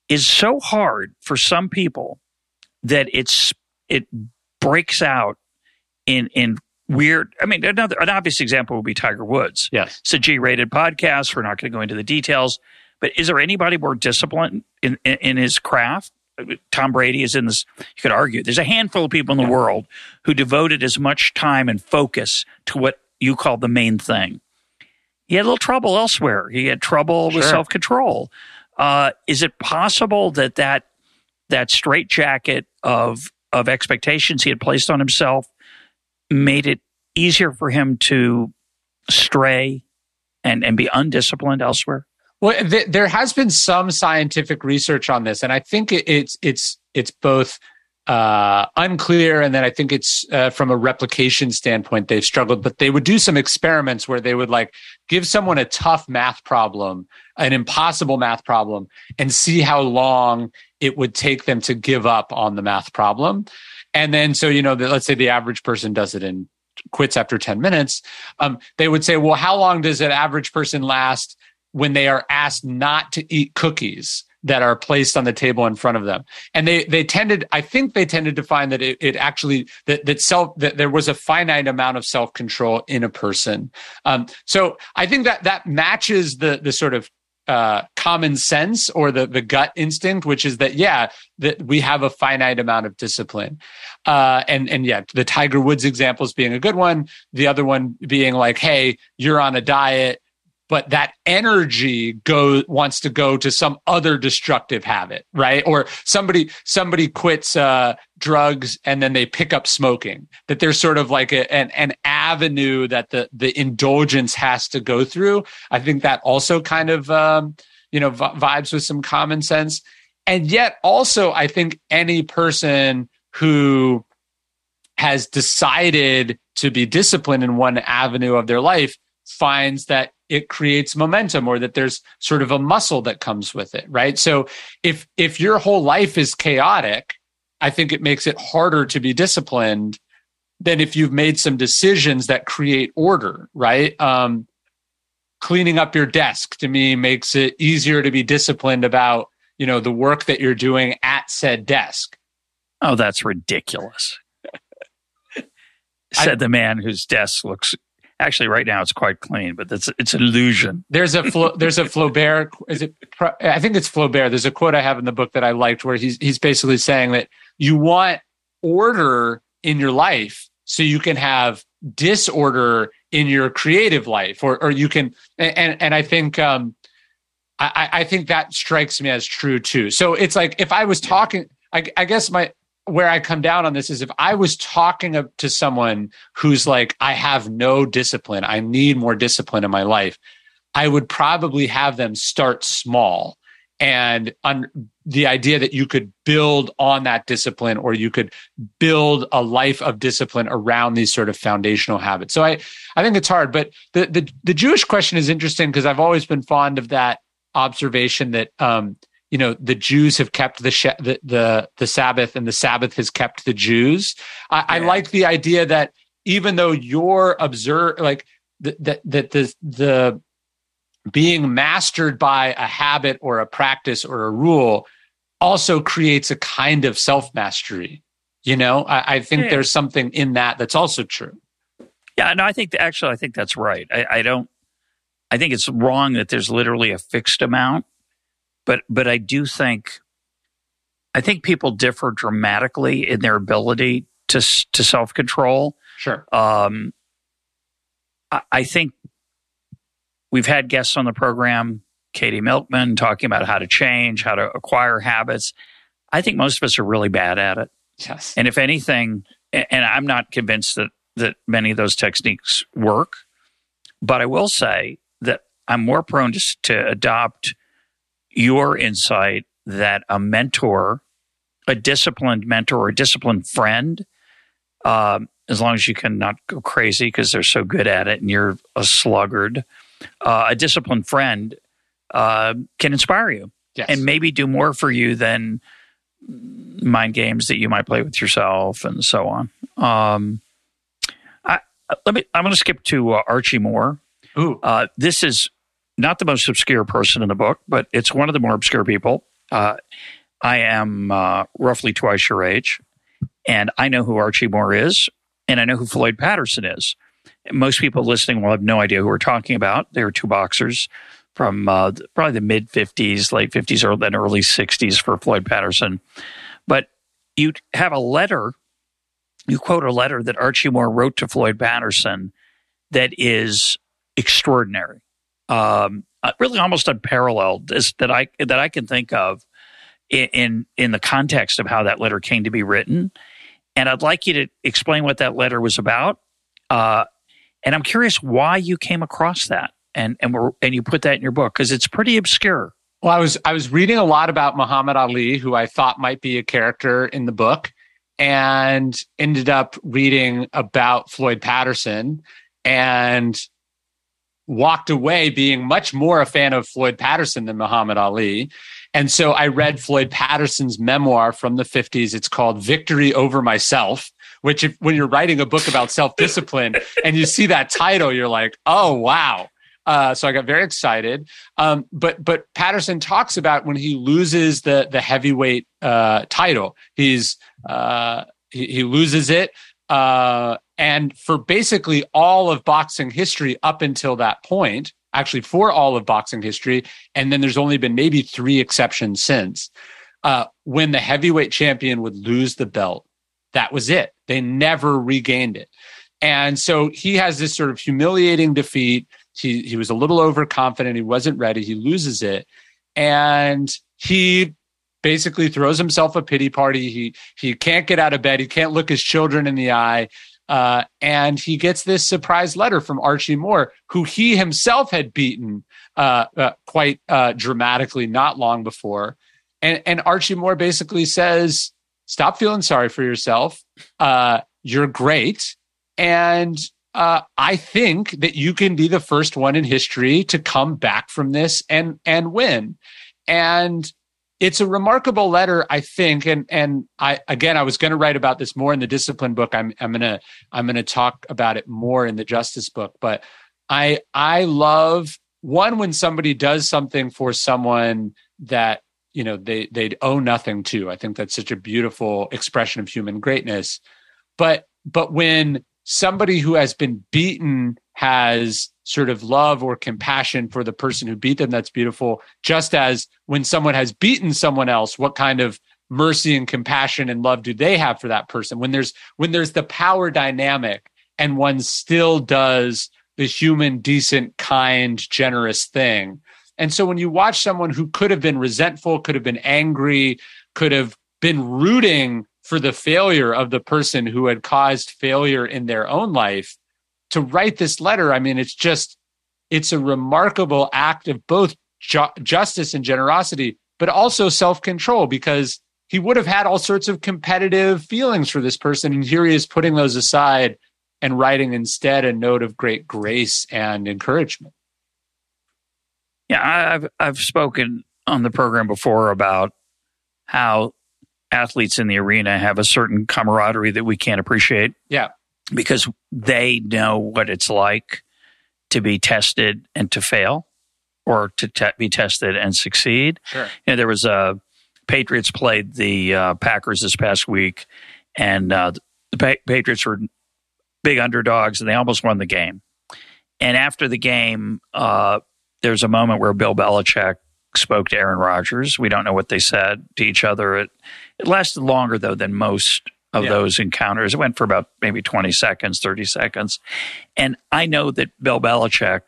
is so hard for some people that it's it breaks out in in weird. I mean, another an obvious example would be Tiger Woods. Yes, it's a G-rated podcast. We're not going to go into the details, but is there anybody more disciplined in in, in his craft? Tom Brady is in this. You could argue there's a handful of people in the world who devoted as much time and focus to what you call the main thing. He had a little trouble elsewhere. He had trouble sure. with self control. Uh, is it possible that that that straitjacket of of expectations he had placed on himself made it easier for him to stray and, and be undisciplined elsewhere? Well, th- there has been some scientific research on this, and I think it, it's it's it's both uh, unclear, and then I think it's uh, from a replication standpoint they've struggled. But they would do some experiments where they would like give someone a tough math problem, an impossible math problem, and see how long it would take them to give up on the math problem. And then, so, you know, the, let's say the average person does it in quits after 10 minutes. Um, they would say, well, how long does an average person last when they are asked not to eat cookies? that are placed on the table in front of them. And they they tended, I think they tended to find that it, it actually that that self that there was a finite amount of self control in a person. Um, so I think that that matches the the sort of uh, common sense or the the gut instinct, which is that yeah, that we have a finite amount of discipline, uh, and and yeah, the Tiger Woods examples being a good one. The other one being like, hey, you're on a diet, but that energy go wants to go to some other destructive habit, right? Or somebody somebody quits uh, drugs and then they pick up smoking. That there's sort of like a, an an avenue that the the indulgence has to go through. I think that also kind of um, you know v- vibes with some common sense, and yet also I think any person who has decided to be disciplined in one avenue of their life finds that it creates momentum or that there's sort of a muscle that comes with it right? So if if your whole life is chaotic i think it makes it harder to be disciplined than if you've made some decisions that create order right? Um cleaning up your desk to me makes it easier to be disciplined about you know the work that you're doing at said desk. Oh that's ridiculous. Said I, the man whose desk looks Actually, right now it's quite clean, but it's it's an illusion. There's a Flo, there's a Flaubert. Is it? I think it's Flaubert. There's a quote I have in the book that I liked where he's he's basically saying that you want order in your life so you can have disorder in your creative life, or or you can. And and I think um, I I think that strikes me as true too. So it's like if I was talking, I, I guess my where I come down on this is if I was talking to someone who's like, I have no discipline, I need more discipline in my life, I would probably have them start small. And on the idea that you could build on that discipline or you could build a life of discipline around these sort of foundational habits. So I, I think it's hard, but the, the, the Jewish question is interesting because I've always been fond of that observation that, um, you know the Jews have kept the, the the the, Sabbath and the Sabbath has kept the Jews. I, yeah. I like the idea that even though you're observe like that that that the the being mastered by a habit or a practice or a rule also creates a kind of self mastery. You know, I, I think yeah. there's something in that that's also true. Yeah, no, I think actually I think that's right. I, I don't. I think it's wrong that there's literally a fixed amount but but I do think I think people differ dramatically in their ability to to self control. Sure. Um, I, I think we've had guests on the program, Katie Milkman, talking about how to change, how to acquire habits. I think most of us are really bad at it. Yes. And if anything, and I'm not convinced that that many of those techniques work, but I will say that I'm more prone to, to adopt your insight that a mentor a disciplined mentor or a disciplined friend, um, as long as you can not go crazy because they're so good at it and you're a sluggard, uh, a disciplined friend uh, can inspire you Yes. and maybe do more for you than mind games that you might play with yourself and so on. Um, I, let me. I'm going to skip to uh, Archie Moore. Ooh. Uh, this is not the most obscure person in the book, but it's one of the more obscure people. Uh, I am uh, roughly twice your age, and I know who Archie Moore is, and I know who Floyd Patterson is. Most people listening will have no idea who we're talking about. They were two boxers from uh, probably the mid 50s, late 50s, or then early 60s for Floyd Patterson. But you have a letter, you quote a letter that Archie Moore wrote to Floyd Patterson that is extraordinary, um, uh, really almost unparalleled as, that I that I can think of in, in in the context of how that letter came to be written. And I'd like you to explain what that letter was about. Uh, and I'm curious why you came across that and and we're, and you put that in your book because it's pretty obscure. Well, I was I was reading a lot about Muhammad Ali, who I thought might be a character in the book, and ended up reading about Floyd Patterson and walked away being much more a fan of Floyd Patterson than Muhammad Ali. And so I read Floyd Patterson's memoir from the 50s. It's called Victory Over Myself, which if, when you're writing a book about self-discipline and you see that title, you're like, oh, wow. Uh, so I got very excited. Um, but but Patterson talks about when he loses the the heavyweight uh, title. He's uh, he, he, loses it, uh, and for basically all of boxing history up until that point, actually for all of boxing history, and then there's only been maybe three exceptions since. Uh, when the heavyweight champion would lose the belt, that was it. They never regained it. And so he has this sort of humiliating defeat he he was a little overconfident. He wasn't ready. He loses it, and he basically throws himself a pity party. He he can't get out of bed. He can't look his children in the eye. Uh, and he gets this surprise letter from Archie Moore, who he himself had beaten uh, uh, quite uh, dramatically not long before. And, and Archie Moore basically says, "Stop feeling sorry for yourself. Uh, you're great, and uh, I think that you can be the first one in history to come back from this and and win. And it's a remarkable letter, I think. And and I again, I was going to write about this more in the discipline book. I'm I'm gonna I'm gonna talk about it more in the justice book. But I I love one when somebody does something for someone that you know they they owe nothing to. I think that's such a beautiful expression of human greatness. But but when somebody who has been beaten has sort of love or compassion for the person who beat them that's beautiful just as when someone has beaten someone else what kind of mercy and compassion and love do they have for that person? When there's when there's the power dynamic and one still does the human decent kind generous thing. And so when you watch someone who could have been resentful could have been angry could have been rooting for the failure of the person who had caused failure in their own life to write this letter i mean it's just it's a remarkable act of both ju- justice and generosity but also self-control because he would have had all sorts of competitive feelings for this person and here he is putting those aside and writing instead a note of great grace and encouragement yeah i've i've spoken on the program before about how athletes in the arena have a certain camaraderie that we can't appreciate. Yeah. Because they know what it's like to be tested and to fail or to te- be tested and succeed. Sure. You know, there was a Patriots played the uh, Packers this past week, and uh, the pa- Patriots were big underdogs, and they almost won the game. And after the game, uh, there's a moment where Bill Belichick spoke to Aaron Rodgers. We don't know what they said to each other. It, it lasted longer, though, than most of yeah. those encounters. It went for about maybe 20 seconds, 30 seconds. And I know that Bill Belichick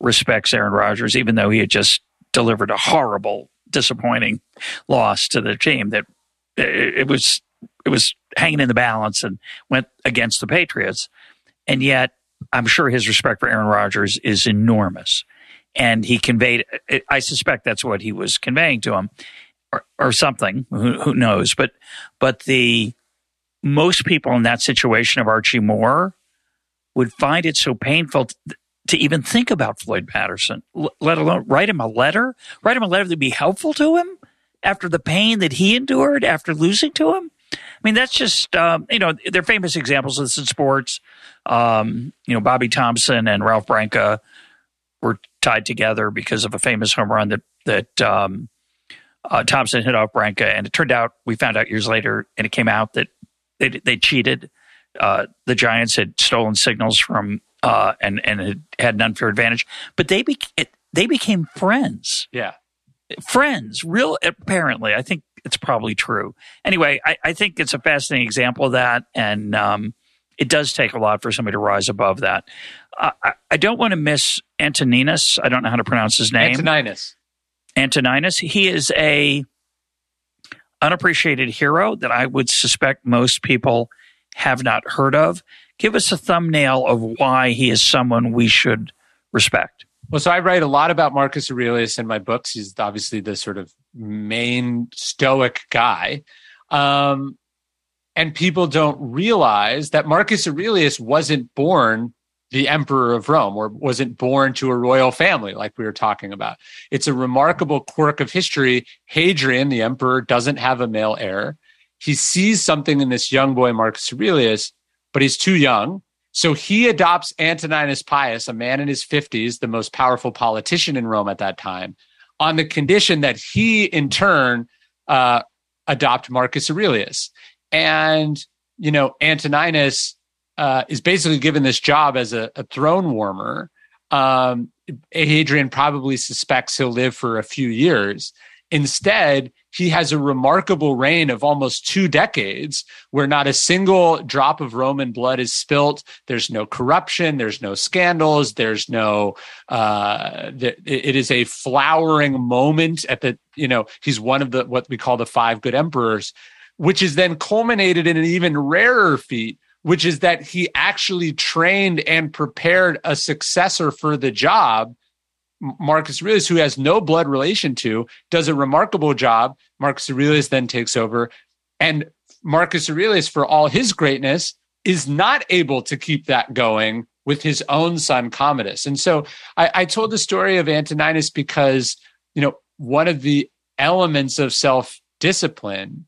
respects Aaron Rodgers, even though he had just delivered a horrible, disappointing loss to the team that it, was it was hanging in the balance and went against the Patriots. And yet, I'm sure his respect for Aaron Rodgers is enormous and he conveyed i suspect that's what he was conveying to him or, or something. Who, who knows? But but the most people in that situation of Archie Moore would find it so painful to, to even think about Floyd Patterson, let alone write him a letter, write him a letter that'd be helpful to him after the pain that he endured after losing to him. I mean, that's just, um, you know, they're famous examples of this in sports. Um, you know, Bobby Thomson and Ralph Branca were tied together because of a famous home run that, that, um, uh, Thomson hit off Branca. And it turned out, we found out years later, and it came out that they, they cheated. Uh, the Giants had stolen signals from uh, and and had, had an unfair advantage, but they be, they became friends. Yeah, friends. Real apparently, I think it's probably true. Anyway, I, I think it's a fascinating example of that, and um, it does take a lot for somebody to rise above that. Uh, I, I, don't want to miss Antoninus. I don't know how to pronounce his name. Antoninus. Antoninus. He is a unappreciated hero that I would suspect most people have not heard of. Give us a thumbnail of why he is someone we should respect. Well, so I write a lot about Marcus Aurelius in my books. He's obviously the sort of main Stoic guy. Um, and people don't realize that Marcus Aurelius wasn't born the emperor of Rome or wasn't born to a royal family, like we were talking about. It's a remarkable quirk of history. Hadrian, the emperor, doesn't have a male heir. He sees something in this young boy, Marcus Aurelius, but he's too young. So he adopts Antoninus Pius, a man in his 50s, the most powerful politician in Rome at that time, on the condition that he, in turn, uh, adopt Marcus Aurelius. And, you know, Antoninus uh, is basically given this job as a, a throne warmer. Um, Hadrian probably suspects he'll live for a few years. Instead, he has a remarkable reign of almost two decades where not a single drop of Roman blood is spilt. There's no corruption. There's no scandals. There's no, uh, it is a flowering moment at the, you know, he's one of the, what we call the five good emperors, which is then culminated in an even rarer feat which is that he actually trained and prepared a successor for the job. Marcus Aurelius, who has no blood relation to, does a remarkable job. Marcus Aurelius then takes over. And Marcus Aurelius, for all his greatness, is not able to keep that going with his own son Commodus. And so I, I told the story of Antoninus because, you know, one of the elements of self discipline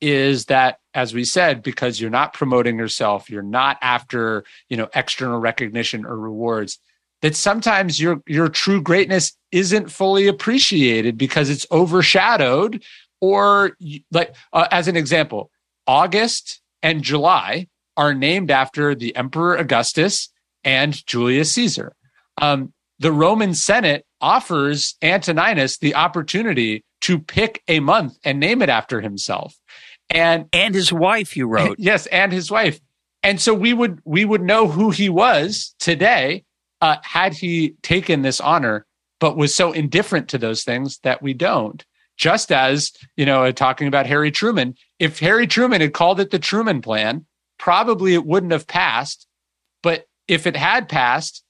is that as we said because you're not promoting yourself you're not after you know external recognition or rewards that sometimes your your true greatness isn't fully appreciated because it's overshadowed or like uh, as an example august and july are named after the emperor augustus and julius caesar. Um, the roman senate offers antoninus the opportunity to pick a month and name it after himself and and his wife you wrote. Yes and his wife. And so we would we would know who he was today uh, had he taken this honor but was so indifferent to those things that we don't. Just as you know talking about harry truman if harry truman had called it the truman plan probably it wouldn't have passed. But if it had passed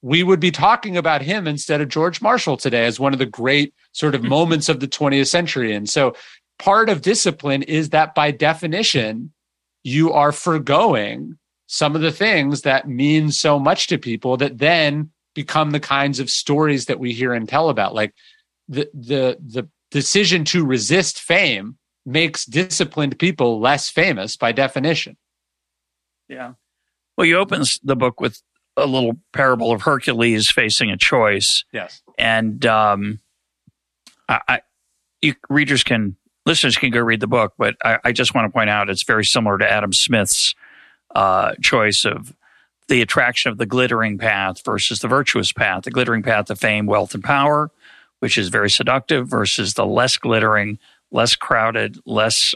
we would be talking about him instead of george marshall today as one of the great sort of moments of the 20th century. And so part of discipline is that by definition, you are foregoing some of the things that mean so much to people that then become the kinds of stories that we hear and tell about. Like the the the decision to resist fame makes disciplined people less famous by definition. Yeah. Well, you open the book with a little parable of Hercules facing a choice. Yes. And um, I, I you, readers can listeners can go read the book, but I, I just want to point out it's very similar to Adam Smith's uh, choice of the attraction of the glittering path versus the virtuous path. The glittering path of fame, wealth, and power, which is very seductive, versus the less glittering, less crowded, less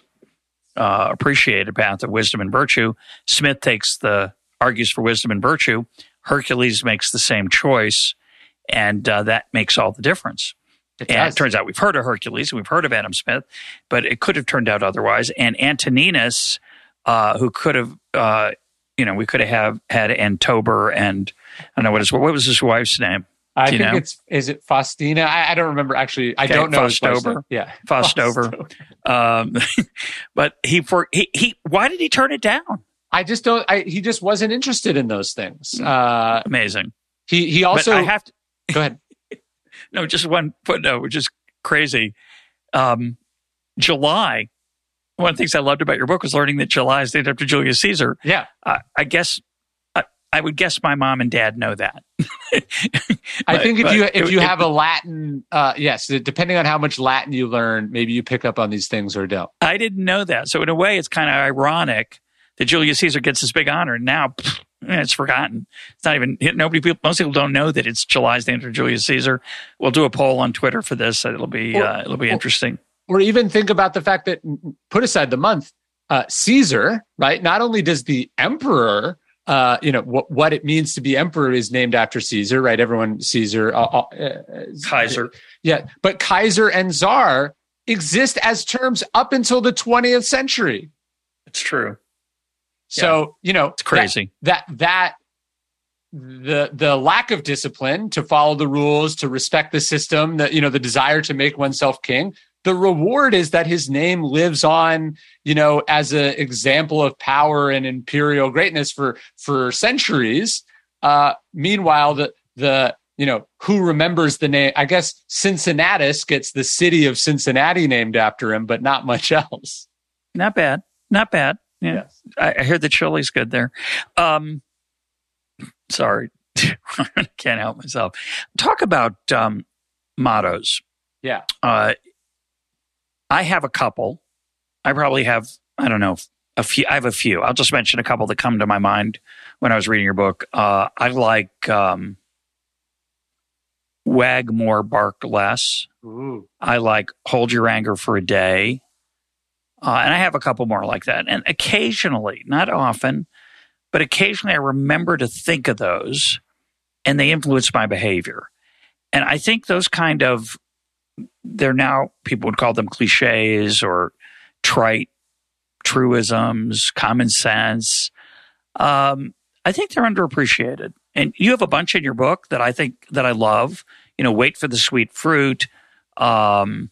uh, appreciated path of wisdom and virtue. Smith takes the argues for wisdom and virtue. Hercules makes the same choice, and uh, that makes all the difference. It and does. it turns out we've heard of Hercules, and we've heard of Adam Smith, but it could have turned out otherwise. And Antoninus, uh, who could have, uh, you know, we could have had Antober and I don't know what his what was his wife's name. I think know? it's is it Faustina? I, I don't remember actually. I Okay, don't know. his wife's Faustober. name. Yeah, Faustober. Um, but he for he he. Why did he turn it down? I just don't. I, he just wasn't interested in those things. Uh, Amazing. he he But also. I have to. go ahead. No, just one footnote, which is crazy. Um, July. One of the things I loved about your book was learning that July is named after Julius Caesar. Yeah, I, I guess I, would guess my mom and dad know that. I think if you if you it- have a Latin, uh, yes, depending on how much Latin you learn, maybe you pick up on these things or don't. I didn't know that. So in a way, it's kind of ironic that Julius Caesar gets this big honor, and now pff, it's forgotten. It's not even nobody. People, most people don't know that it's July's named after Julius Caesar. We'll do a poll on Twitter for this. It'll be Or- uh, it'll be or- interesting. or even think about the fact that put aside the month uh, caesar right not only does the emperor uh, you know what, what it means to be emperor is named after caesar right everyone caesar uh, uh, uh, Kaiser. yeah but kaiser and czar exist as terms up until the 20th century It's true. So you know It's crazy. that that the the lack of discipline to follow the rules to respect the system that you know the desire to make oneself king the reward is that his name lives on you know as an example of power and imperial greatness for for centuries uh meanwhile the the you know who remembers the name i guess cincinnatus gets the city of cincinnati named after him but not much else Not bad. Not bad. Yeah. Yes. I, I hear the chili's good there. Um, sorry, can't help myself. Talk about um, mottos. yeah Uh, I have a couple. I probably have, I don't know, a few. I have a few. I'll just mention a couple that come to my mind when I was reading your book. Uh, I like um, wag more, bark less. Ooh. I like hold your anger for a day. Uh, and I have a couple more like that. And occasionally, not often, but occasionally I remember to think of those and they influence my behavior. And I think those kind of, they're now, people would call them cliches or trite truisms, common sense. Um, I think they're underappreciated. And you have a bunch in your book that I think that I love. You know, wait for the sweet fruit. Um,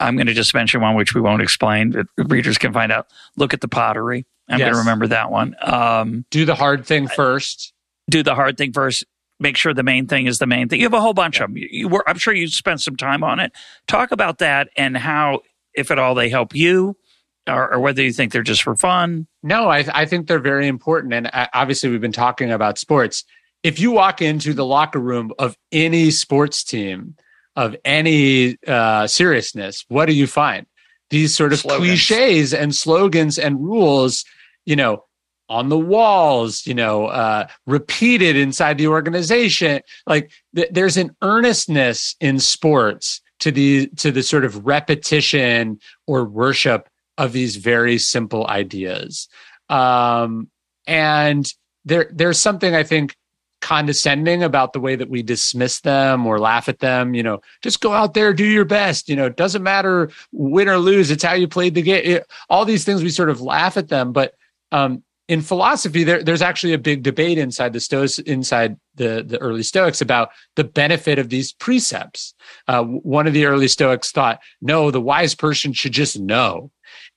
I'm going to just mention one which we won't explain, but readers can find out. Look at the pottery. I'm going to remember that one. Um, do the hard thing first do the hard thing first. Make sure the main thing is the main thing. You have a whole bunch of them. You, you were, I'm sure you spent some time on it. Talk about that and how, if at all, they help you, or, or whether you think they're just for fun. No, I, I think they're very important. And uh, obviously, we've been talking about sports. If you walk into the locker room of any sports team of any uh, seriousness, what do you find? These sort of Slogans. cliches and slogans and rules, you know, on the walls, you know, uh, repeated inside the organization. Like th- there's an earnestness in sports to the to the sort of repetition or worship of these very simple ideas. Um, and there, there's something I think condescending about the way that we dismiss them or laugh at them. You know, just go out there, do your best. You know, it doesn't matter win or lose. It's how you played the game. It- all these things we sort of laugh at them, but um, in philosophy, there, there's actually a big debate inside the Stoics, inside the the early Stoics about the benefit of these precepts. Uh, one of the early Stoics thought, no, the wise person should just know.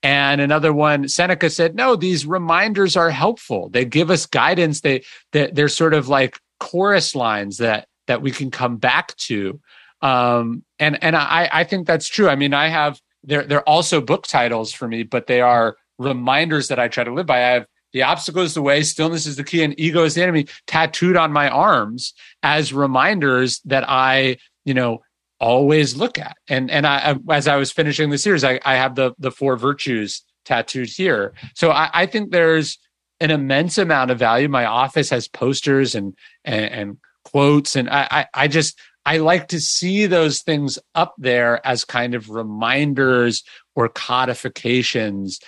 And another one, Seneca said, no, these reminders are helpful. They give us guidance. They, they they're sort of like chorus lines that that we can come back to. Um, and and I I think that's true. I mean, I have they're they're also book titles for me, but they are reminders that I try to live by. I have the obstacle is the way, stillness is the key, and ego is the enemy tattooed on my arms as reminders that I, you know, always look at. And and I as I was finishing the series, I, I have the the four virtues tattooed here. So I, I think there's an immense amount of value. My office has posters and and, and quotes, and I, I I just I like to see those things up there as kind of reminders or codifications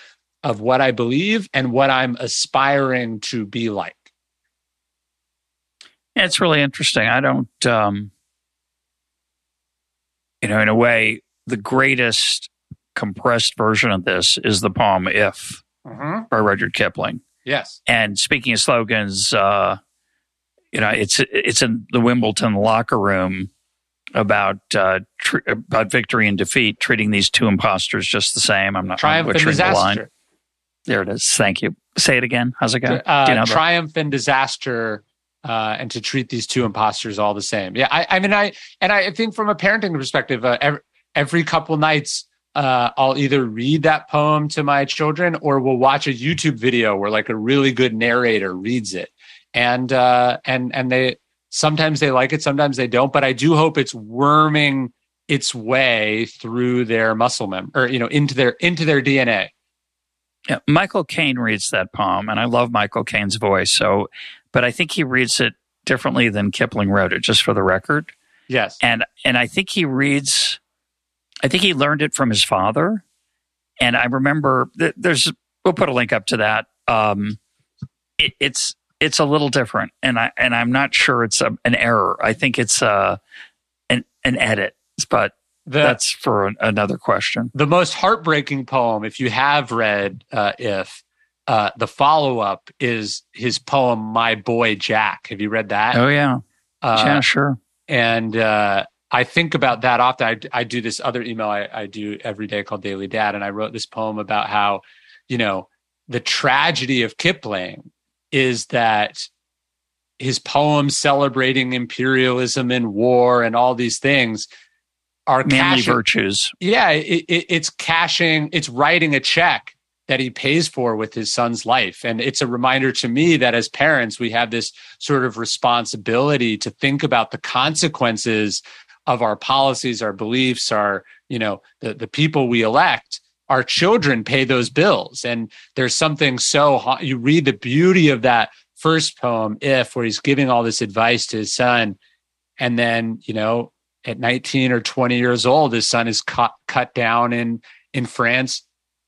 of what I believe and what I'm aspiring to be like. It's really interesting. I don't, um, you know, in a way, the greatest compressed version of this is the poem "If" by Rudyard Kipling. Yes. And speaking of slogans, uh, you know, it's it's in the Wimbledon locker room about uh, tr- about victory and defeat, treating these two imposters just the same. I'm not triumph and disaster. The line. There it is. Thank you. Say it again. How's it go? Uh, you know triumph and disaster. Uh, and to treat these two imposters all the same. Yeah, I, I mean, I and I think from a parenting perspective, uh, every, every couple nights uh, I'll either read that poem to my children or we'll watch a YouTube video where like a really good narrator reads it. And uh, and and they sometimes they like it, sometimes they don't. But I do hope it's worming its way through their muscle mem or you know into their into their DNA. Yeah, Michael Caine reads that poem, and I love Michael Caine's voice. So, but I think he reads it differently than Kipling wrote it. Just for the record, yes. And and I think he reads. I think he learned it from his father, and I remember th- there's. We'll put a link up to that. Um, it, it's it's a little different, and I and I'm not sure it's a, an error. I think it's uh an an edit, but the, That's for an, another question. The most heartbreaking poem, if you have read uh, If, uh, the follow up is his poem "My Boy Jack." Have you read that? Oh yeah, uh, yeah, sure. And uh, I think about that often. I, I do this other email I, I do every day called Daily Dad, and I wrote this poem about how you know the tragedy of Kipling is that his poems celebrating imperialism and war and all these things are manly cashing, virtues. Yeah, it, it, it's cashing, it's writing a check that he pays for with his son's life. And it's a reminder to me that as parents, we have this sort of responsibility to think about the consequences of our policies, our beliefs, our, you know, the, the people we elect. Our children pay those bills. And there's something so, you read the beauty of that first poem, If, where he's giving all this advice to his son. And then, you know, at 19 or 20 years old, his son is cut, cut down in, in France.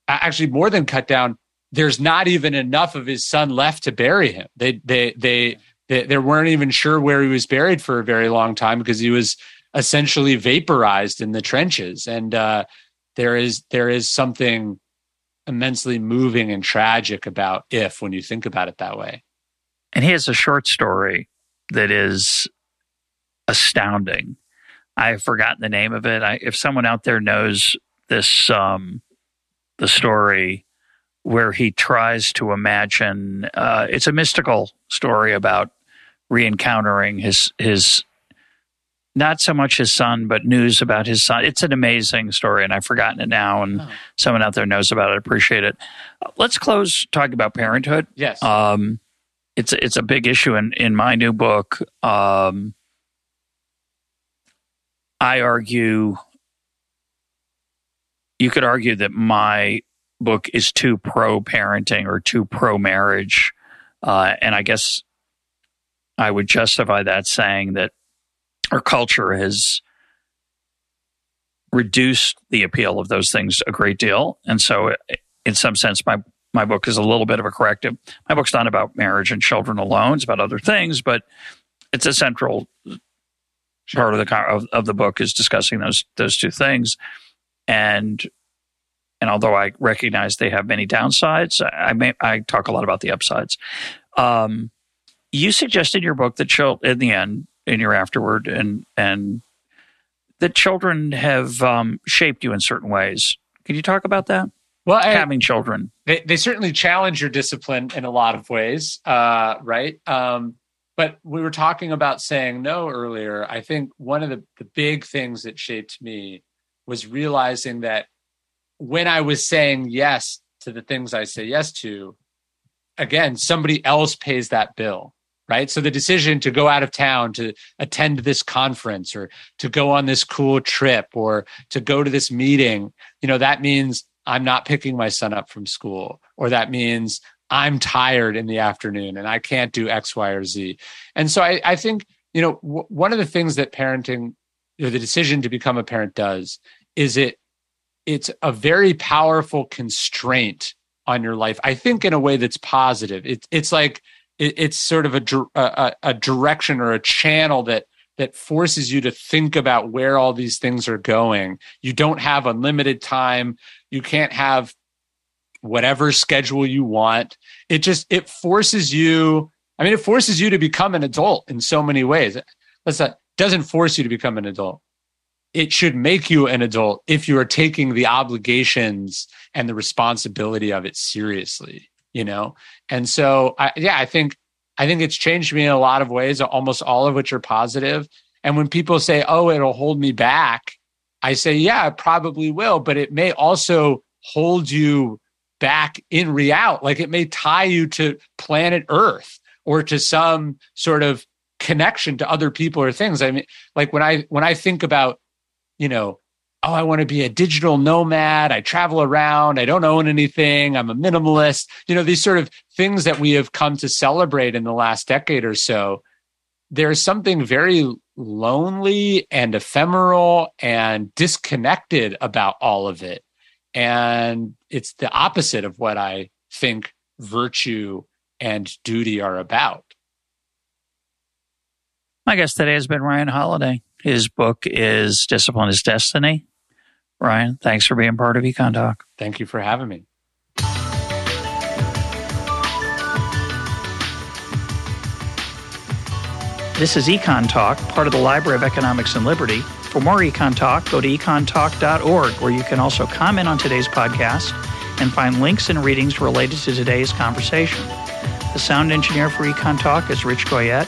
Actually, more than cut down, there's not even enough of his son left to bury him. They, they, they, they, they weren't even sure where he was buried for a very long time because he was essentially vaporized in the trenches. And uh, there is, there is something immensely moving and tragic about if when you think about it that way. And he has a short story that is astounding I've forgotten the name of it. I, if someone out there knows this, um, the story where he tries to imagine, uh, it's a mystical story about re-encountering his his not so much his son, but news about his son. It's an amazing story, and I've forgotten it now. And oh. someone out there knows about it. I appreciate it. Let's close talking about parenthood. Yes, um, it's it's a big issue in in my new book. Um, I argue, you could argue that my book is too pro parenting or too pro marriage. Uh, and I guess I would justify that saying that our culture has reduced the appeal of those things a great deal. And so, in some sense, my my book is a little bit of a corrective. My book's not about marriage and children alone; it's about other things, but it's a central part of the of, of the book is discussing those those two things, and and although I recognize they have many downsides, I may I talk a lot about the upsides. Um, you suggest in your book that child in the end, in your afterward, and and that children have um, shaped you in certain ways. Can you talk about that? Well, I, having children, they, they certainly challenge your discipline in a lot of ways, uh, right? Um, but we were talking about saying no earlier. I think one of the, the big things that shaped me was realizing that when I was saying yes to the things I say yes to, again, somebody else pays that bill, right? So the decision to go out of town to attend this conference or to go on this cool trip or to go to this meeting, you know, that means I'm not picking my son up from school, or that means I'm tired in the afternoon and I can't do X, Y, or Z. And so I, I think, you know, w- one of the things that parenting, know, the decision to become a parent does is it, it's a very powerful constraint on your life. I think in a way that's positive. It's it's like, it, it's sort of a, a, a direction or a channel that, that forces you to think about where all these things are going. You don't have unlimited time. You can't have whatever schedule you want. It just it forces you I mean, it forces you to become an adult in so many ways. That's not, doesn't force you to become an adult. It should make you an adult if you are taking the obligations and the responsibility of it seriously, you know? And so, I, yeah, I think, I think it's changed me in a lot of ways, almost all of which are positive. And when people say, oh, it'll hold me back, I say, yeah, it probably will, but it may also hold you back in reality. Like it may tie you to planet Earth or to some sort of connection to other people or things. I mean, like when I when I think about, you know, oh, I want to be a digital nomad. I travel around. I don't own anything. I'm a minimalist. You know, these sort of things that we have come to celebrate in the last decade or so. There's something very lonely and ephemeral and disconnected about all of it. And it's the opposite of what I think virtue and duty are about. My guest today has been Ryan Holiday. His book is Discipline is Destiny. Ryan, thanks for being part of Econ Talk. Thank you for having me. This is Econ Talk, part of the Library of Economics and Liberty. For more Econ Talk, go to econtalk.org, where you can also comment on today's podcast and find links and readings related to today's conversation. The sound engineer for Econ Talk is Rich Goyette.